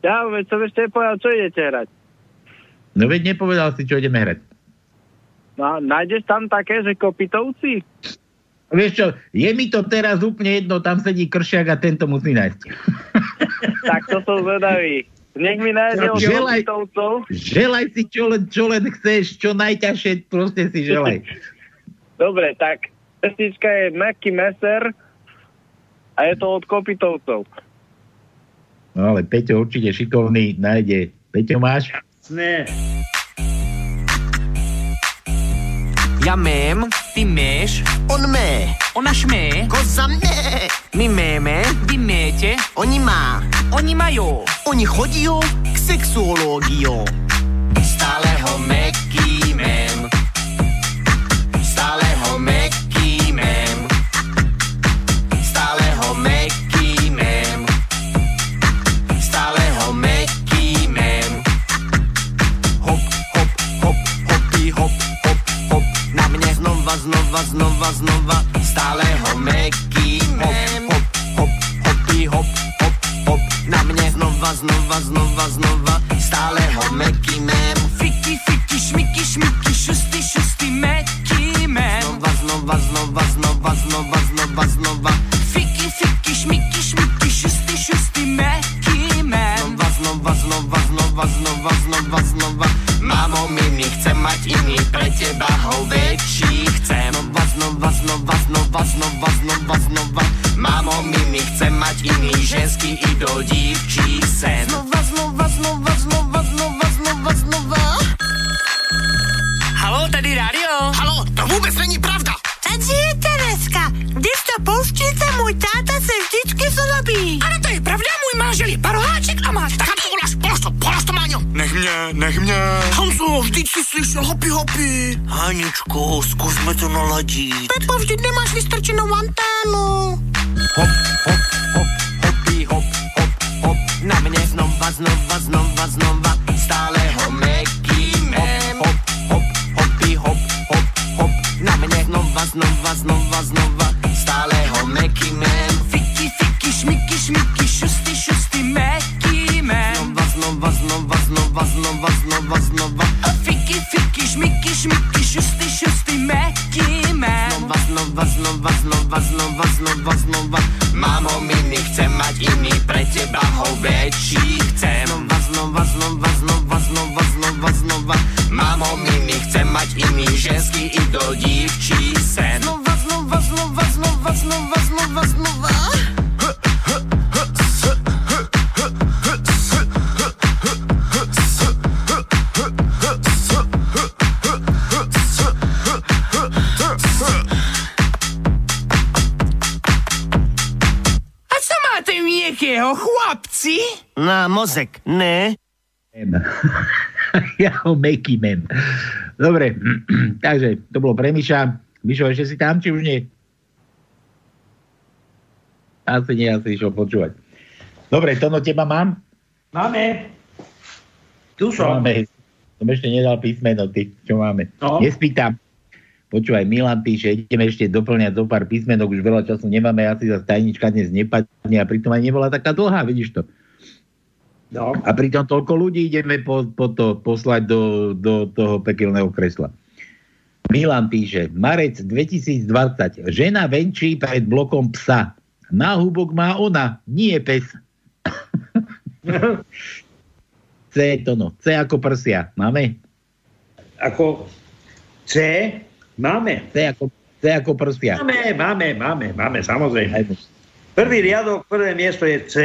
Ja, veď som ešte povedal, čo idete hrať. No veď nepovedal si, čo ideme hrať. No, nájdeš tam také, že kopitovci? Vieš čo, je mi to teraz úplne jedno, tam sedí kršiak a tento musí nájsť. Tak to som zvedavý. Nech mi nájde od Želaj-. Želaj si, čo len, čo len chceš, čo najťažšie, proste si želaj. Dobre, tak pesnička je Mackie Messer a je to od kopitovcov. No ale Peťo určite šikovný nájde. Peťo máš? Ne. Já mém, ty méš, on mé, ona šmé, koza mé, my méme, vy méte, oni má, oni majú, oni chodí k sexuológiu. Stále ho mekýmem, mozek, ne? ja ho Meky mem. Dobre, takže to bolo pre Miša. Mišo, ešte si tam, či už nie? Asi nie, asi išiel počúvať. Dobre, Tono, teba mám? Máme. Tu som. máme? Som ešte nedal písmeno, ty. Čo máme? No. Nespýtam. Počúvaj, Milan píše, ideme ešte doplňať do pár písmenok, už veľa času nemáme, asi za tajnička dnes nepadne a pritom aj nebola taká dlhá, vidíš to. No. A pritom toľko ľudí ideme po, po to poslať do, do toho pekelného kresla. Milan píše, marec 2020, žena venčí pred blokom psa. Náhubok má ona, nie pes. C to no, C ako prsia. Máme? Ako C? Máme. C ako, C ako prsia. Máme, máme, máme, máme, samozrejme. Prvý riadok, prvé miesto je C.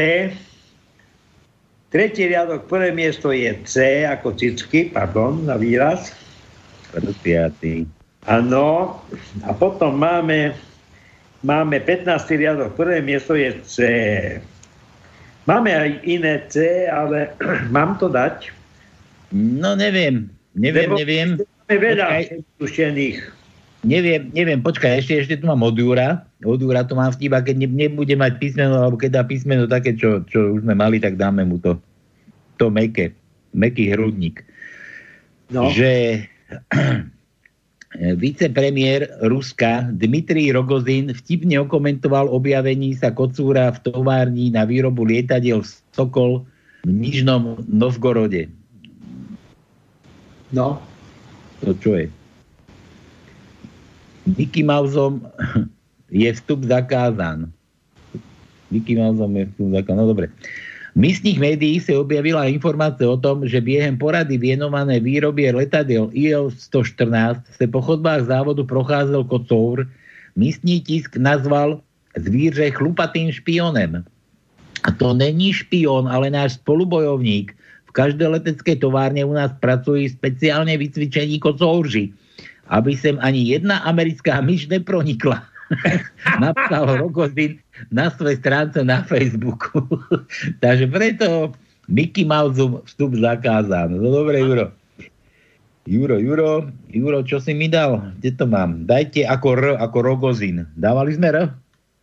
Tretí riadok, prvé miesto je C ako cicky, pardon, na výraz. Prsiaci. Áno. A potom máme, máme 15. riadok, prvé miesto je C. Máme aj iné C, ale mám to dať? No neviem, neviem, Lebo neviem. Máme veľa Počkaj. Neviem, neviem, počkaj, ešte, ešte tu mám od Júra. Od Júra tu mám vtip, a keď ne, nebude mať písmeno, alebo keď dá písmeno také, čo, čo už sme mali, tak dáme mu to. To meké. Meký hrudník. No. Že vicepremiér Ruska Dmitrij Rogozin vtipne okomentoval objavení sa kocúra v továrni na výrobu lietadiel Sokol v Nižnom Novgorode. No. To čo je? Mickey Mouseom je vstup zakázán. Mickey Mouseom je vstup zakázán. No dobre. V místnych médií sa objavila informácia o tom, že biehem porady vienované výrobie letadiel IL-114 sa po chodbách závodu procházel kocour. Místní tisk nazval zvíře chlupatým špionem. A to není špion, ale náš spolubojovník. V každej leteckej továrne u nás pracujú speciálne vycvičení kocouři, aby sem ani jedna americká myš nepronikla. Napsal Rogozin na svojej stránce na Facebooku. Takže preto Mickey Mouse vstup zakázán. No dobre, Juro. Juro, Juro, Juro, čo si mi dal? Kde to mám? Dajte ako R, ako Rogozin. Dávali sme R?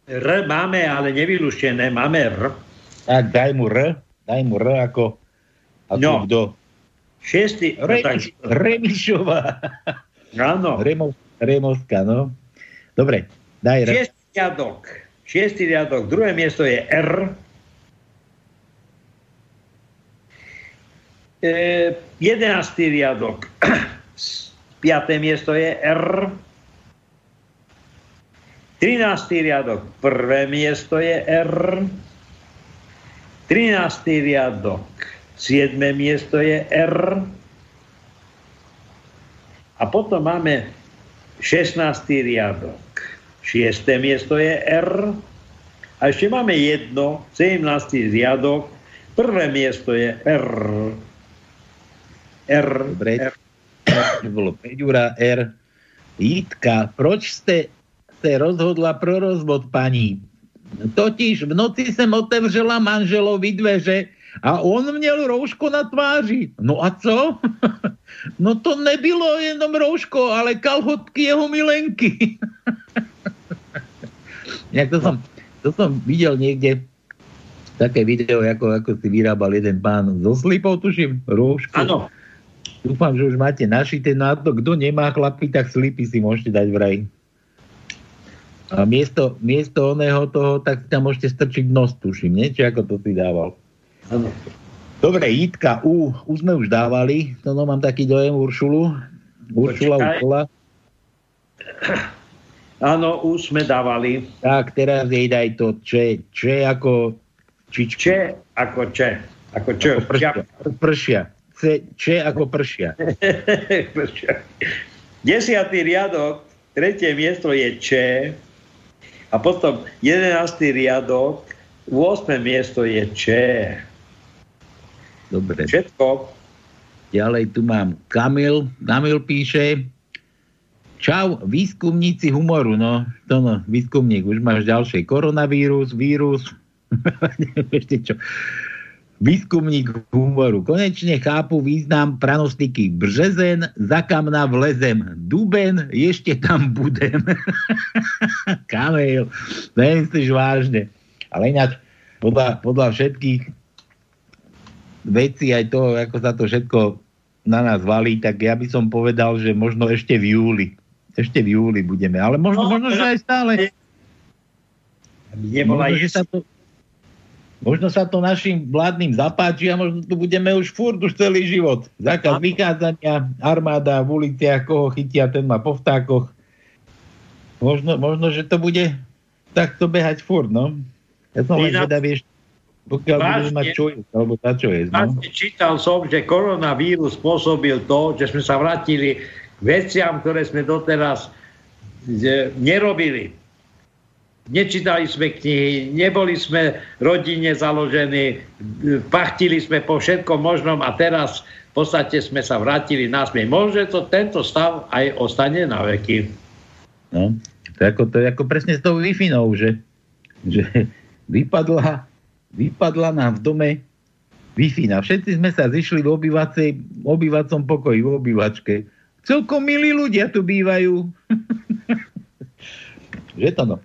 R máme, ale nevyluštené. Máme R. Tak daj mu R, daj mu R ako, ako No. kto? Šiestý. no Remiš, tak- Remišová. Áno. Remo, Removská, no. Dobre, daj. Šiestý riadok. Šiestý riadok. Druhé miesto je R. E, jedenáctý riadok. Piaté miesto je R. Trináctý riadok. Prvé miesto je R. Trináctý riadok. Siedme miesto je R. A potom máme 16. riadok. 6. miesto je R. A ešte máme jedno, 17. riadok. Prvé miesto je R. R. Dobre, to bolo 5 Jura R. Jitka, proč ste se rozhodla pro rozvod paní? Totiž v noci jsem otevřela manželovi dveře a on měl rouško na tváři. No a co? No to nebylo jenom rouško, ale kalhotky jeho milenky. Jak to som, to som videl niekde také video, ako, ako si vyrábal jeden pán zo slipov, tuším, roušku. Áno. Dúfam, že už máte našité na to. Kto nemá chlapy, tak slipy si môžete dať vraj. A miesto, miesto oného toho, tak tam môžete strčiť nos, tuším, nie? Či ako to si dával. Dobre, Jitka, U, už sme už dávali, to no, mám taký dojem Uršulu. Uršula Počkaj. Áno, už sme dávali. Tak, teraz jej daj to Č, Č ako čičku. Č ako Č. Ako Č. Ako pršia. Pršia. C C, Č ako pršia. Desiatý riadok, tretie miesto je Č a potom jedenáctý riadok, 8. miesto je Č. Dobre. Všetko. Ďalej tu mám Kamil. Kamil píše, Čau, výskumníci humoru, no, to no, výskumník, už máš ďalšie koronavírus, vírus, neviem ešte čo. Výskumník humoru. Konečne chápu význam pranostiky. Březen, za kamna vlezem. Duben, ešte tam budem. Kamil, nemyslíš vážne. Ale ináč, podľa, podľa všetkých vecí, aj to, ako sa to všetko na nás valí, tak ja by som povedal, že možno ešte v júli. Ešte v júli budeme. Ale možno, No, možno že aj stále. Nebola Možno, že sa to, možno sa to našim vládnym zapáči a možno tu budeme už furt už celý život. Zákaz vychádzania, armáda v uliciach, koho chytia, ten má po vtákoch. Možno, možno, že to bude takto behať furt, no. Ja som len zvedavý ešte, pokiaľ budeme mať čo jesť, alebo tá čo jesť, no. Čítal som, že koronavírus spôsobil to, že sme sa vrátili k veciam, ktoré sme doteraz nerobili. Nečítali sme knihy, neboli sme rodine založení, pachtili sme po všetkom možnom a teraz v podstate sme sa vrátili naspäť. Môže to tento stav aj ostane na veky. No, to je ako, to je ako presne s tou wi že, že vypadla, vypadla nám v dome wi Všetci sme sa zišli v obývacej, obývacom pokoji, v obývačke. Celkom milí ľudia tu bývajú. že to no?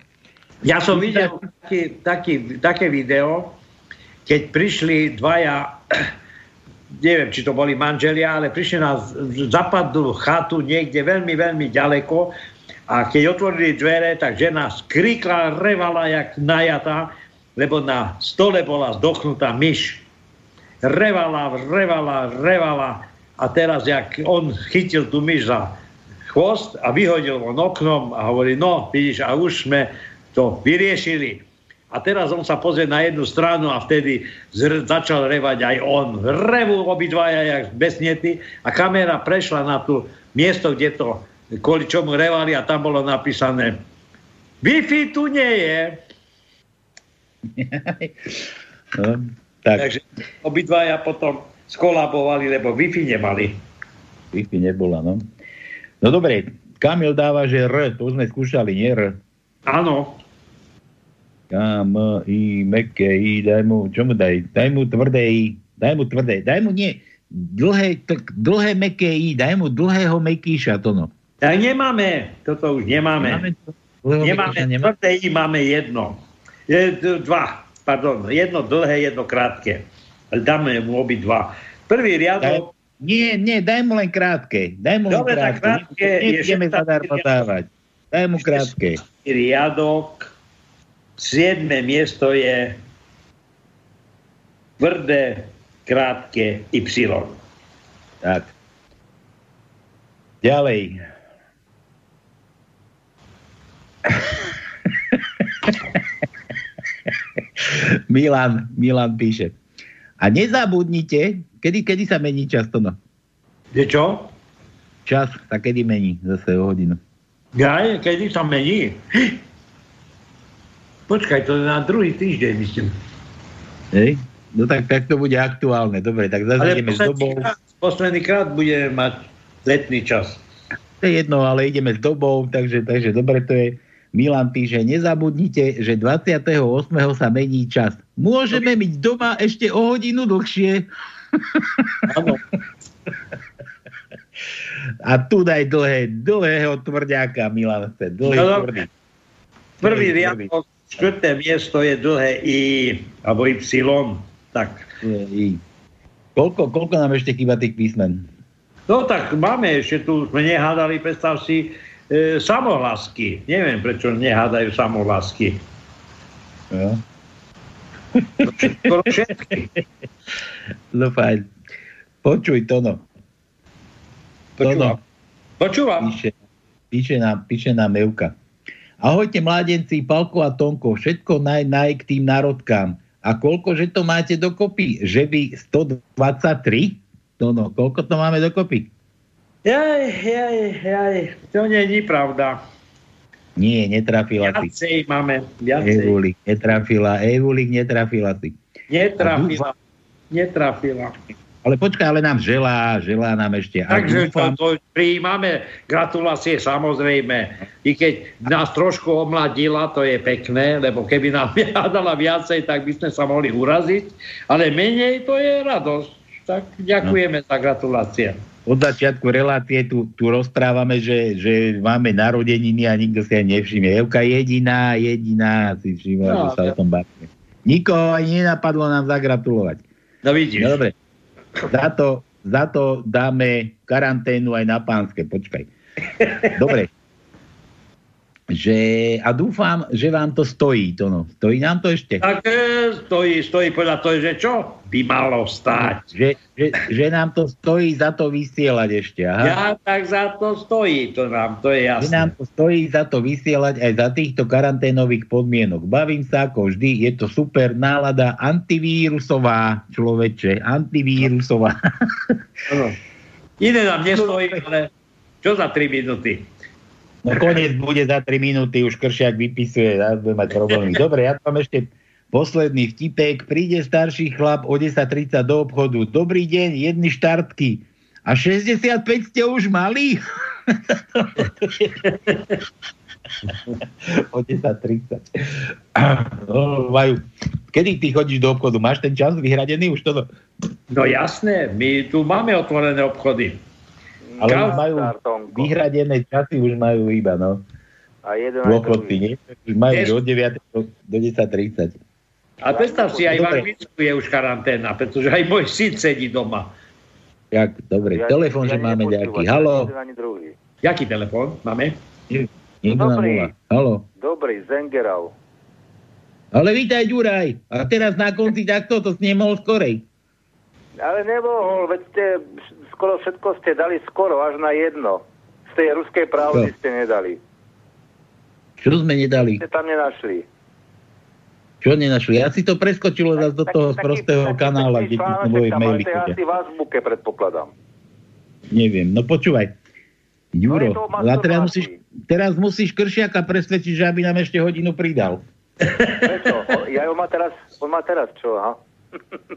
Ja som videl taký, taký, také video, keď prišli dvaja, neviem, či to boli manželia, ale prišli na z- západnú chatu niekde veľmi, veľmi ďaleko a keď otvorili dvere, tak žena skrikla, revala jak najatá, lebo na stole bola zdochnutá myš. Revala, revala, revala a teraz, jak on chytil tú myš za chvost a vyhodil von oknom a hovorí, no, vidíš, a už sme to vyriešili. A teraz on sa pozrie na jednu stranu a vtedy zr- začal revať aj on. Revu obidvaja jak besnety a kamera prešla na tú miesto, kde to kvôli čomu revali a tam bolo napísané Wi-Fi tu nie je. No, tak. Takže obidvaja potom skolabovali, lebo Wi-Fi nemali. Wi-Fi nebola, no. No dobre, Kamil dáva, že R, to sme skúšali, nie R. Áno. K, M, I, meké I, daj mu, čo mu daj? Daj mu tvrdé I, daj mu tvrdé, daj mu nie, dlhé, tak, dlhé meké I, daj mu dlhého mekýša, to no. Tak nemáme, toto už nemáme. Nemáme to? Nemáme, mekýša nemá- tvrdé I máme jedno. Je, dva, pardon, jedno dlhé, jedno krátke. Dáme mu obi dva. Prvý riadok, Nie, nie, daj mu len krátke. Daj mu Dobre, len krátke. Nebudeme 16 zadarmo dávať. Daj mu krátke. riadok, siedme miesto je tvrdé, krátke Y. Tak. Ďalej. Milan, Milan píše. A nezabudnite, kedy, kedy sa mení čas to no? Je čo? Čas sa kedy mení zase o hodinu. Ja, kedy sa mení? Počkaj, to je na druhý týždeň, myslím. Hej? No tak, tak to bude aktuálne. Dobre, tak zase Ale ideme s dobou. krát, posledný krát budeme mať letný čas. To je jedno, ale ideme s dobou, takže, takže dobre to je. Milan píše, nezabudnite, že 28. sa mení čas. Môžeme byť doma ešte o hodinu dlhšie. A tu daj dlhé, dlhého tvrďáka, Milan chce. Dlhý, No, tvrdý. Prvý Prvý, riadok, štvrté miesto je dlhé I, alebo Y. Tak. I. Koľko, koľko nám ešte chýba tých písmen? No tak máme ešte tu, sme nehádali, predstav si, e, samohlasky. Neviem, prečo nehádajú samohlasky. Jo. Skoro všetky. No fajn. Počuj to no. Počúvam. Počúvam. Píše, píše, nám, píše nám Evka. Ahojte mládenci, Palko a Tonko, všetko naj, naj k tým národkám. A koľko, že to máte dokopy? Že by 123? To no, koľko to máme dokopy? Jaj, jaj, jaj, to nie je pravda. Nie, netrafila si. Viacej máme, viacej. Evulik netrafila, Evulik netrafila si. Netrafila, netrafila. Ale počkaj, ale nám želá, želá nám ešte. Takže to, dúfam- to prijímame gratulácie samozrejme. I keď nás trošku omladila, to je pekné, lebo keby nám hádala viacej, tak by sme sa mohli uraziť. Ale menej to je radosť. Tak ďakujeme za gratulácie. Od začiatku relácie tu, tu rozprávame, že, že máme narodeniny a nikto si aj nevšimne. Evka jediná, jediná si všimla, No, že sa o tom bavíme. Nikoho ani nenapadlo nám zagratulovať. No vidíš. No, dobre. Za to, za to dáme karanténu aj na pánske. Počkaj. Dobre. Že, a dúfam, že vám to stojí. To no. Stojí nám to ešte? Tak e, stojí, stojí podľa toho, že čo by malo stať. Že, že, že nám to stojí za to vysielať ešte. Aha. Ja tak za to stojí, to nám, to je Že jasné. nám to stojí za to vysielať aj za týchto karanténových podmienok. Bavím sa ako vždy, je to super nálada antivírusová, človeče, antivírusová. Áno. Iné nám nestojí, ale čo za 3 minúty? No koniec bude za 3 minúty, už Kršiak vypisuje, ja budem mať problémy. Dobre, ja mám ešte posledný vtipek. Príde starší chlap o 10.30 do obchodu. Dobrý deň, jedny štartky. A 65 ste už mali? o 10.30. No, majú. Kedy ty chodíš do obchodu? Máš ten čas vyhradený už toto? No jasné, my tu máme otvorené obchody. Ale už majú vyhradené časy, už majú iba, no. A jeden Dôchodci, nie? Už majú už od 9. do, do 10.30. A predstav si, aj v. Anglicku je už karanténa, pretože aj môj syn sedí doma. Jak, dobre, Ja- telefon, že ja máme nepočúvam, nejaký. Halo. Jaký telefon máme? niekto nám Dobrý. volá. Halo. Dobrý, Zengerau. Ale vítaj, Ďuraj. A teraz na konci takto, to nemohol skorej. Ale nemohol, veď ste skoro všetko ste dali skoro, až na jedno. Z tej ruskej pravdy Čo? ste nedali. Čo sme nedali? Ste tam nenašli. Čo nenašli? Ja si to preskočilo zase do toho sprostého kanála, kde ti som boli Článok tam, ale maily. to je asi v azbuke, predpokladám. Neviem. No počúvaj. Juro, No teraz musíš, teraz musíš Kršiaka presvedčiť, že aby nám ešte hodinu pridal. Prečo? Ja, on má teraz, on má teraz čo, aha?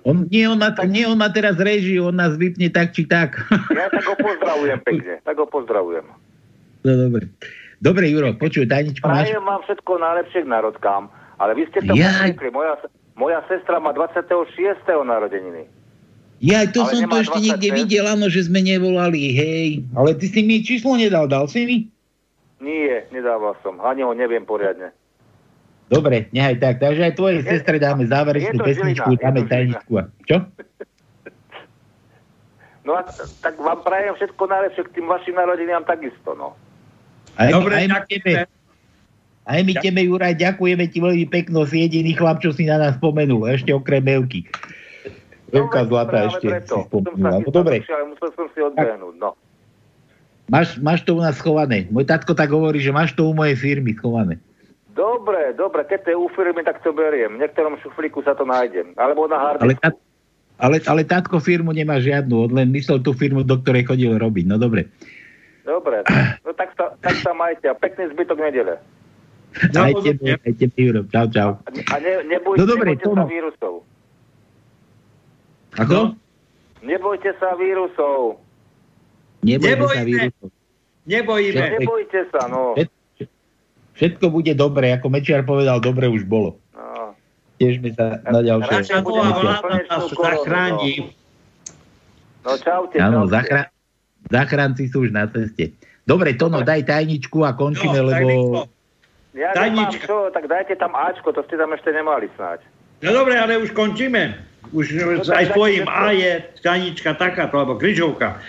On, nie, on má, nie, on má teraz režiu, on nás vypne tak či tak. Ja tak ho pozdravujem pekne, tak ho pozdravujem. No dobre. Dobre, Juro, počuj, tajničku máš? Prajem vám všetko najlepšie k narodkám, ale vy ste to Jaj. pochopili. Moja, moja sestra má 26. narodeniny. Ja, to Ale som to ešte 26. niekde videl, áno, že sme nevolali, hej. Ale ty si mi číslo nedal, dal si mi? Nie, nedával som, ani ho neviem poriadne. Dobre, nehaj tak. Takže aj tvojej sestre dáme záverečnú je pesničku, Žilina, je dáme tajničku. Čo? No a tak vám prajem všetko najlepšie k tým vašim narodinám takisto, no. Aj, Dobre, aj, my tebe, aj my tebe, Juraj, ďakujeme ti veľmi pekno, si jediný chlap, čo si na nás spomenul, ešte okrem Evky. Evka zlatá ešte preto. si spomenula. No dobre, musel som si odbehnúť, no. máš, máš to u nás schované. Môj tatko tak hovorí, že máš to u mojej firmy schované. Dobre, dobre, keď to je u firmy, tak to beriem. V niektorom šuflíku sa to nájdem. Alebo na hard Ale, tat, ale, ale tatko firmu nemá žiadnu, on len myslel tú firmu, do ktorej chodil robiť. No dobre. Dobre, no tak sa, tak sa majte a pekný zbytok nedele. Aj tebe, aj tebe, Juro. Čau, čau. A ne, neboj, No dobre, nebojte sa vírusov. Ako? Nebojte sa vírusov. Nebojme sa Nebojme. vírusov. Nebojíme. Nebojte sa, no. Všetko bude dobre, ako Mečiar povedal, dobre už bolo. no. Tiežme sa na ďalšie. Naša vláda nás zachráni. No čaute, Áno, zachra- zachránci sú už na ceste. Dobre, Tono, daj tajničku a končíme, No, lebo... Ja nemám čo, tak dajte tam Ačko, to ste tam ešte nemali snáď. No dobre, ale už končíme. Už No aj dajte A je tajnička takáto, alebo križovka.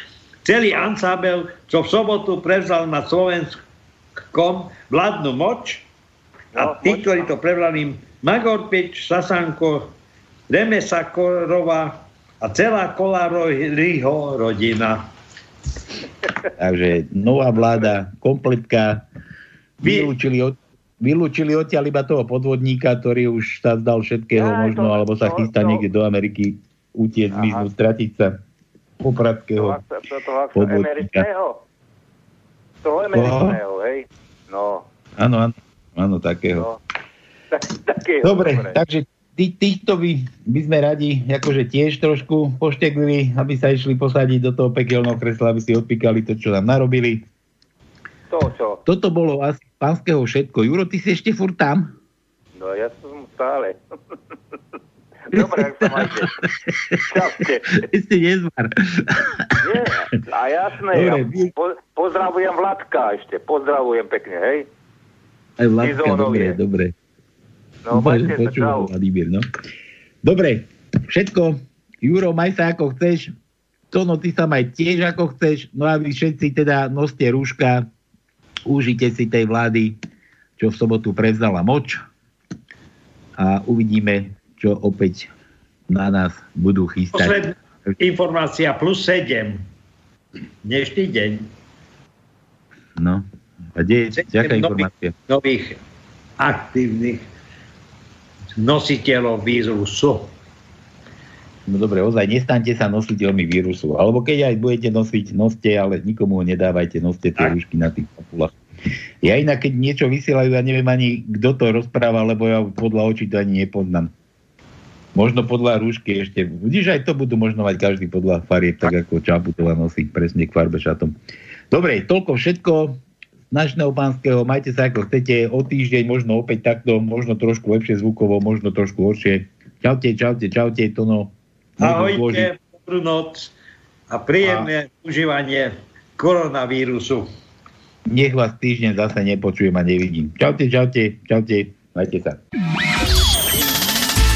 Celý ansábel, čo v sobotu prevzal na Slovenskom vládnu moč a No, tí, moč, ktorí to prevzali, Magorpič, Sasanko, Remesa Korova a celá Kolároho rodina. Takže nová vláda, kompletka, vylúčili, od, vylúčili odtiaľ iba toho podvodníka, ktorý už sa zdal všetkého Aj, možno, to- alebo sa to- chystá to- niekde do Ameriky utiec, zmiznúť, stratiť sa. popradského Toho, toho, toho emeritného? Hej? No. Áno, áno, áno, takého. No. Tak, takého, Dobre, takže tí, týchto by, by sme radi akože tiež trošku pošteklili, aby sa išli posadiť do toho pekelného kresla, aby si odpíkali to, čo nám narobili. To, čo? Toto bolo asi pánskeho všetko. Juro, ty si ešte furt tam? No ja som stále. Dobre, ak sa majte. Čaute. Ešte nezmar. Nie, a jasné, Dobre, ja po, pozdravujem Vladka ešte, pozdravujem pekne, hej? Aj Bizónov dobre, dobre. No, Dúfam, že majte sa, počúva čau. Vladimír, no. Dobre, všetko. Juro, maj sa ako chceš. Tono, ty sa maj tiež ako chceš. No a vy všetci teda noste rúška, užite si tej vlády, čo v sobotu prevzala moč a uvidíme, čo opäť na nás budú chystať. Posledná informácia plus 7. Dnešný deň. No. A kde je nových, informácia? nových aktívnych nositeľov vírusu. No dobre, ozaj, nestaňte sa nositeľmi vírusu. Alebo keď aj budete nosiť, noste, ale nikomu ho nedávajte, noste tie rúšky na tých papulách. Ja inak, keď niečo vysielajú, ja neviem ani, kto to rozpráva, lebo ja podľa očí to ani nepoznám. Možno podľa rúšky ešte. Vidíš, aj to budú možno mať každý podľa farieb, tak ako Čaputová nosí presne k farbe šatom. Dobre, toľko všetko z našného pánskeho. Majte sa ako chcete. O týždeň možno opäť takto, možno trošku lepšie zvukovo, možno trošku horšie. Čaute, čaute, čaute, Tono. Ahojte, dobrú noc a príjemné užívanie koronavírusu. Nech vás týždeň zase nepočujem a nevidím. Čaute, čaute, čaute, majte sa.